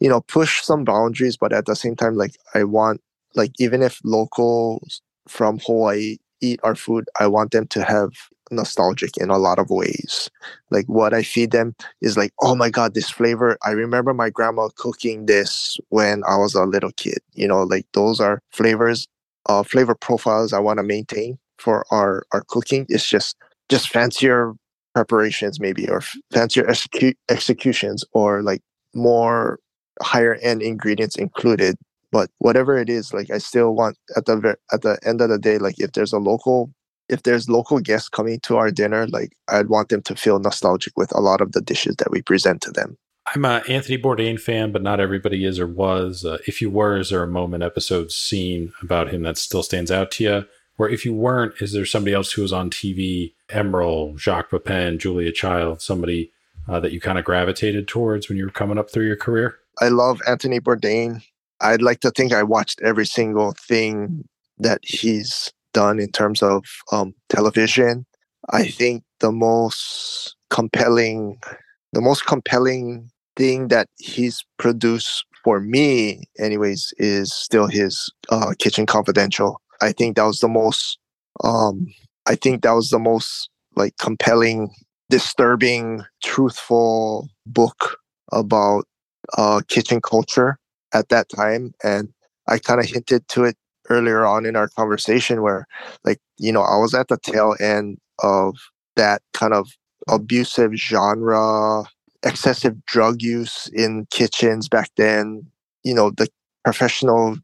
you know, push some boundaries, but at the same time, like I want, like even if locals from Hawaii eat our food, I want them to have nostalgic in a lot of ways. Like what I feed them is like, oh my God, this flavor. I remember my grandma cooking this when I was a little kid. You know, like those are flavors, uh, flavor profiles I want to maintain for our, our cooking. It's just, just fancier preparations maybe, or fancier execu- executions or like more higher end ingredients included but whatever it is like i still want at the at the end of the day like if there's a local if there's local guests coming to our dinner like i'd want them to feel nostalgic with a lot of the dishes that we present to them i'm a anthony bourdain fan but not everybody is or was. Uh, if you were is there a moment episode scene about him that still stands out to you or if you weren't is there somebody else who was on tv Emeril, jacques pepin julia child somebody uh, that you kind of gravitated towards when you were coming up through your career? I love anthony bourdain. I'd like to think I watched every single thing that he's done in terms of um, television. I think the most compelling, the most compelling thing that he's produced for me, anyways, is still his uh, Kitchen Confidential. I think that was the most. Um, I think that was the most like compelling, disturbing, truthful book about uh, kitchen culture at that time. And I kind of hinted to it earlier on in our conversation where, like, you know, I was at the tail end of that kind of abusive genre, excessive drug use in kitchens back then, you know, the professional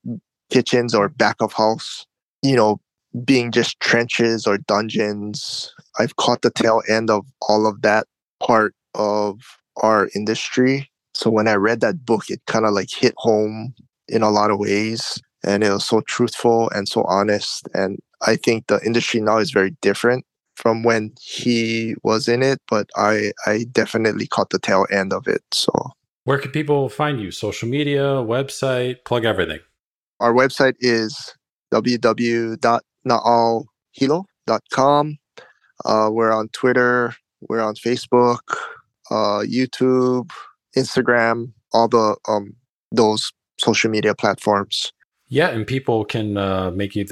kitchens or back of house, you know, being just trenches or dungeons. I've caught the tail end of all of that part of our industry so when I read that book, it kind of like hit home in a lot of ways. And it was so truthful and so honest. And I think the industry now is very different from when he was in it, but I, I definitely caught the tail end of it. So where can people find you? Social media, website, plug everything. Our website is www.naauhilo.com. Uh, we're on Twitter, we're on Facebook, uh, YouTube, Instagram, all the um those social media platforms. Yeah, and people can uh, make you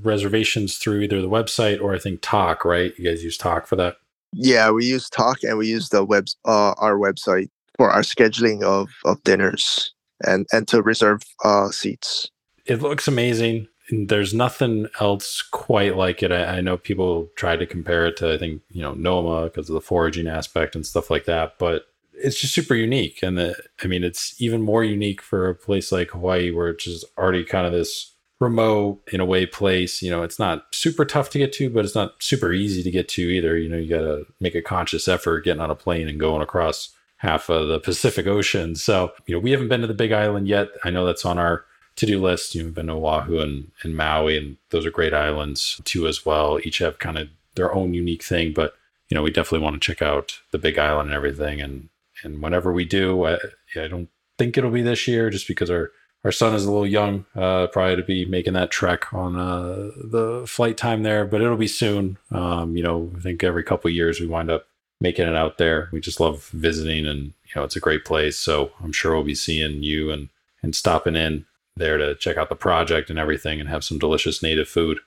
reservations through either the website or I think Tock, right? You guys use Tock for that. Yeah, we use Tock and we use the web uh, our website for our scheduling of of dinners and and to reserve uh, seats. It looks amazing. There's nothing else quite like it. I, I know people try to compare it to I think you know Noma because of the foraging aspect and stuff like that, but it's just super unique. And the, I mean, it's even more unique for a place like Hawaii, where it's just already kind of this remote in a way place. You know, it's not super tough to get to, but it's not super easy to get to either. You know, you got to make a conscious effort getting on a plane and going across half of the Pacific Ocean. So, you know, we haven't been to the Big Island yet. I know that's on our to-do list. You've been to Oahu and, and Maui, and those are great islands too as well. Each have kind of their own unique thing, but you know, we definitely want to check out the Big Island and everything. And and whenever we do, I, I don't think it'll be this year, just because our our son is a little young, uh, probably to be making that trek on uh, the flight time there, but it'll be soon. Um, you know, I think every couple years we wind up making it out there. We just love visiting, and you know, it's a great place. So I'm sure we'll be seeing you and and stopping in there to check out the project and everything, and have some delicious native food.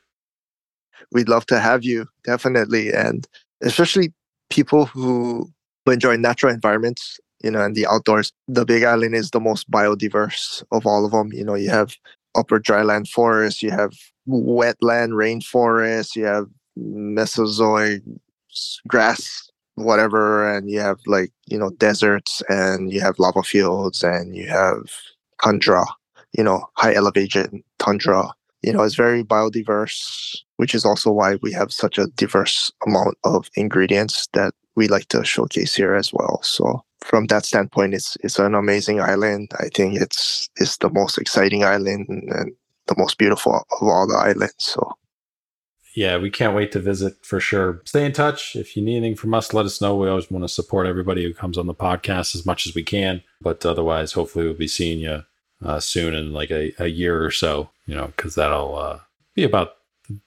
We'd love to have you, definitely, and especially people who enjoy natural environments, you know, and the outdoors. The Big Island is the most biodiverse of all of them. You know, you have upper dryland forests, you have wetland rainforests, you have Mesozoic grass, whatever, and you have like, you know, deserts and you have lava fields and you have tundra, you know, high elevation tundra. You know, it's very biodiverse, which is also why we have such a diverse amount of ingredients that we like to showcase here as well. So from that standpoint, it's it's an amazing island. I think it's it's the most exciting island and the most beautiful of all the islands. So yeah, we can't wait to visit for sure. Stay in touch. If you need anything from us, let us know. We always want to support everybody who comes on the podcast as much as we can. But otherwise, hopefully, we'll be seeing you uh, soon in like a, a year or so, you know, because that'll uh, be about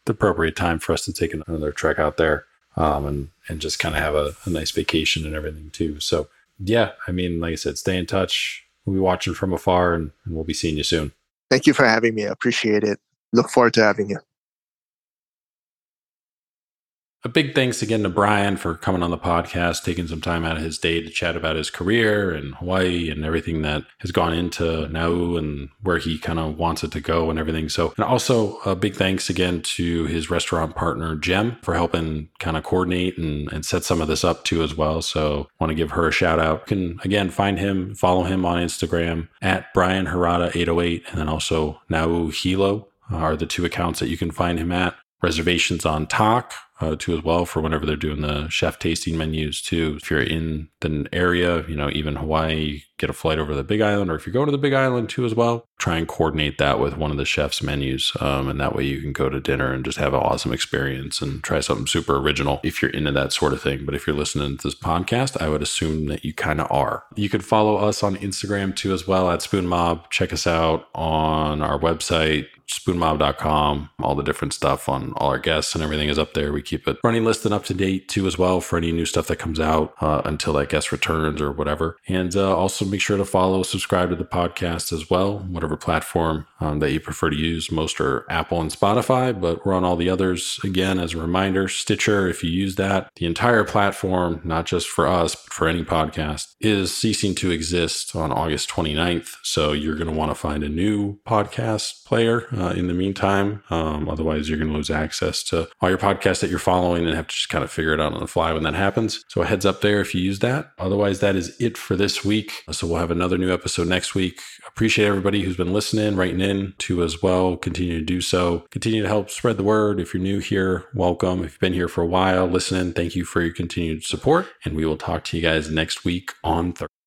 the appropriate time for us to take another trek out there um, and and just kind of have a, a, nice vacation and everything too. So yeah, I mean, like I said, stay in touch. We'll be watching from afar, and, and we'll be seeing you soon. Thank you for having me. I appreciate it. Look forward to having you. A big thanks again to Brian for coming on the podcast, taking some time out of his day to chat about his career and Hawaii and everything that has gone into Na'au and where he kind of wants it to go and everything. So, and also a big thanks again to his restaurant partner, Jem, for helping kind of coordinate and, and set some of this up too as well. So, want to give her a shout out. You can again find him, follow him on Instagram at Brian Hirata 808 and then also Na'au Hilo are the two accounts that you can find him at. Reservations on Tock uh, too as well for whenever they're doing the chef tasting menus too. If you're in the area, you know, even Hawaii, get a flight over the Big Island, or if you're going to the Big Island too as well, try and coordinate that with one of the chef's menus, um, and that way you can go to dinner and just have an awesome experience and try something super original if you're into that sort of thing. But if you're listening to this podcast, I would assume that you kind of are. You could follow us on Instagram too as well at Spoon Mob. Check us out on our website spoonmob.com. All the different stuff on all our guests and everything is up there. We keep it running list and up to date too as well for any new stuff that comes out uh, until that guest returns or whatever. And uh, also make sure to follow, subscribe to the podcast as well, whatever platform um, that you prefer to use. Most are Apple and Spotify, but we're on all the others. Again, as a reminder, Stitcher, if you use that, the entire platform, not just for us, but for any podcast, is ceasing to exist on August 29th. So you're going to want to find a new podcast player uh, in the meantime. Um, otherwise, you're going to lose access to all your podcasts that you're following and have to just kind of figure it out on the fly when that happens. So a heads up there if you use that. Otherwise, that is it for this week. So we'll have another new episode next week. Appreciate everybody who's been listening, writing in to as well. Continue to do so. Continue to help spread the word. If you're new here, welcome. If you've been here for a while, listening, thank you for your continued support. And we will talk to you guys next week on Thursday.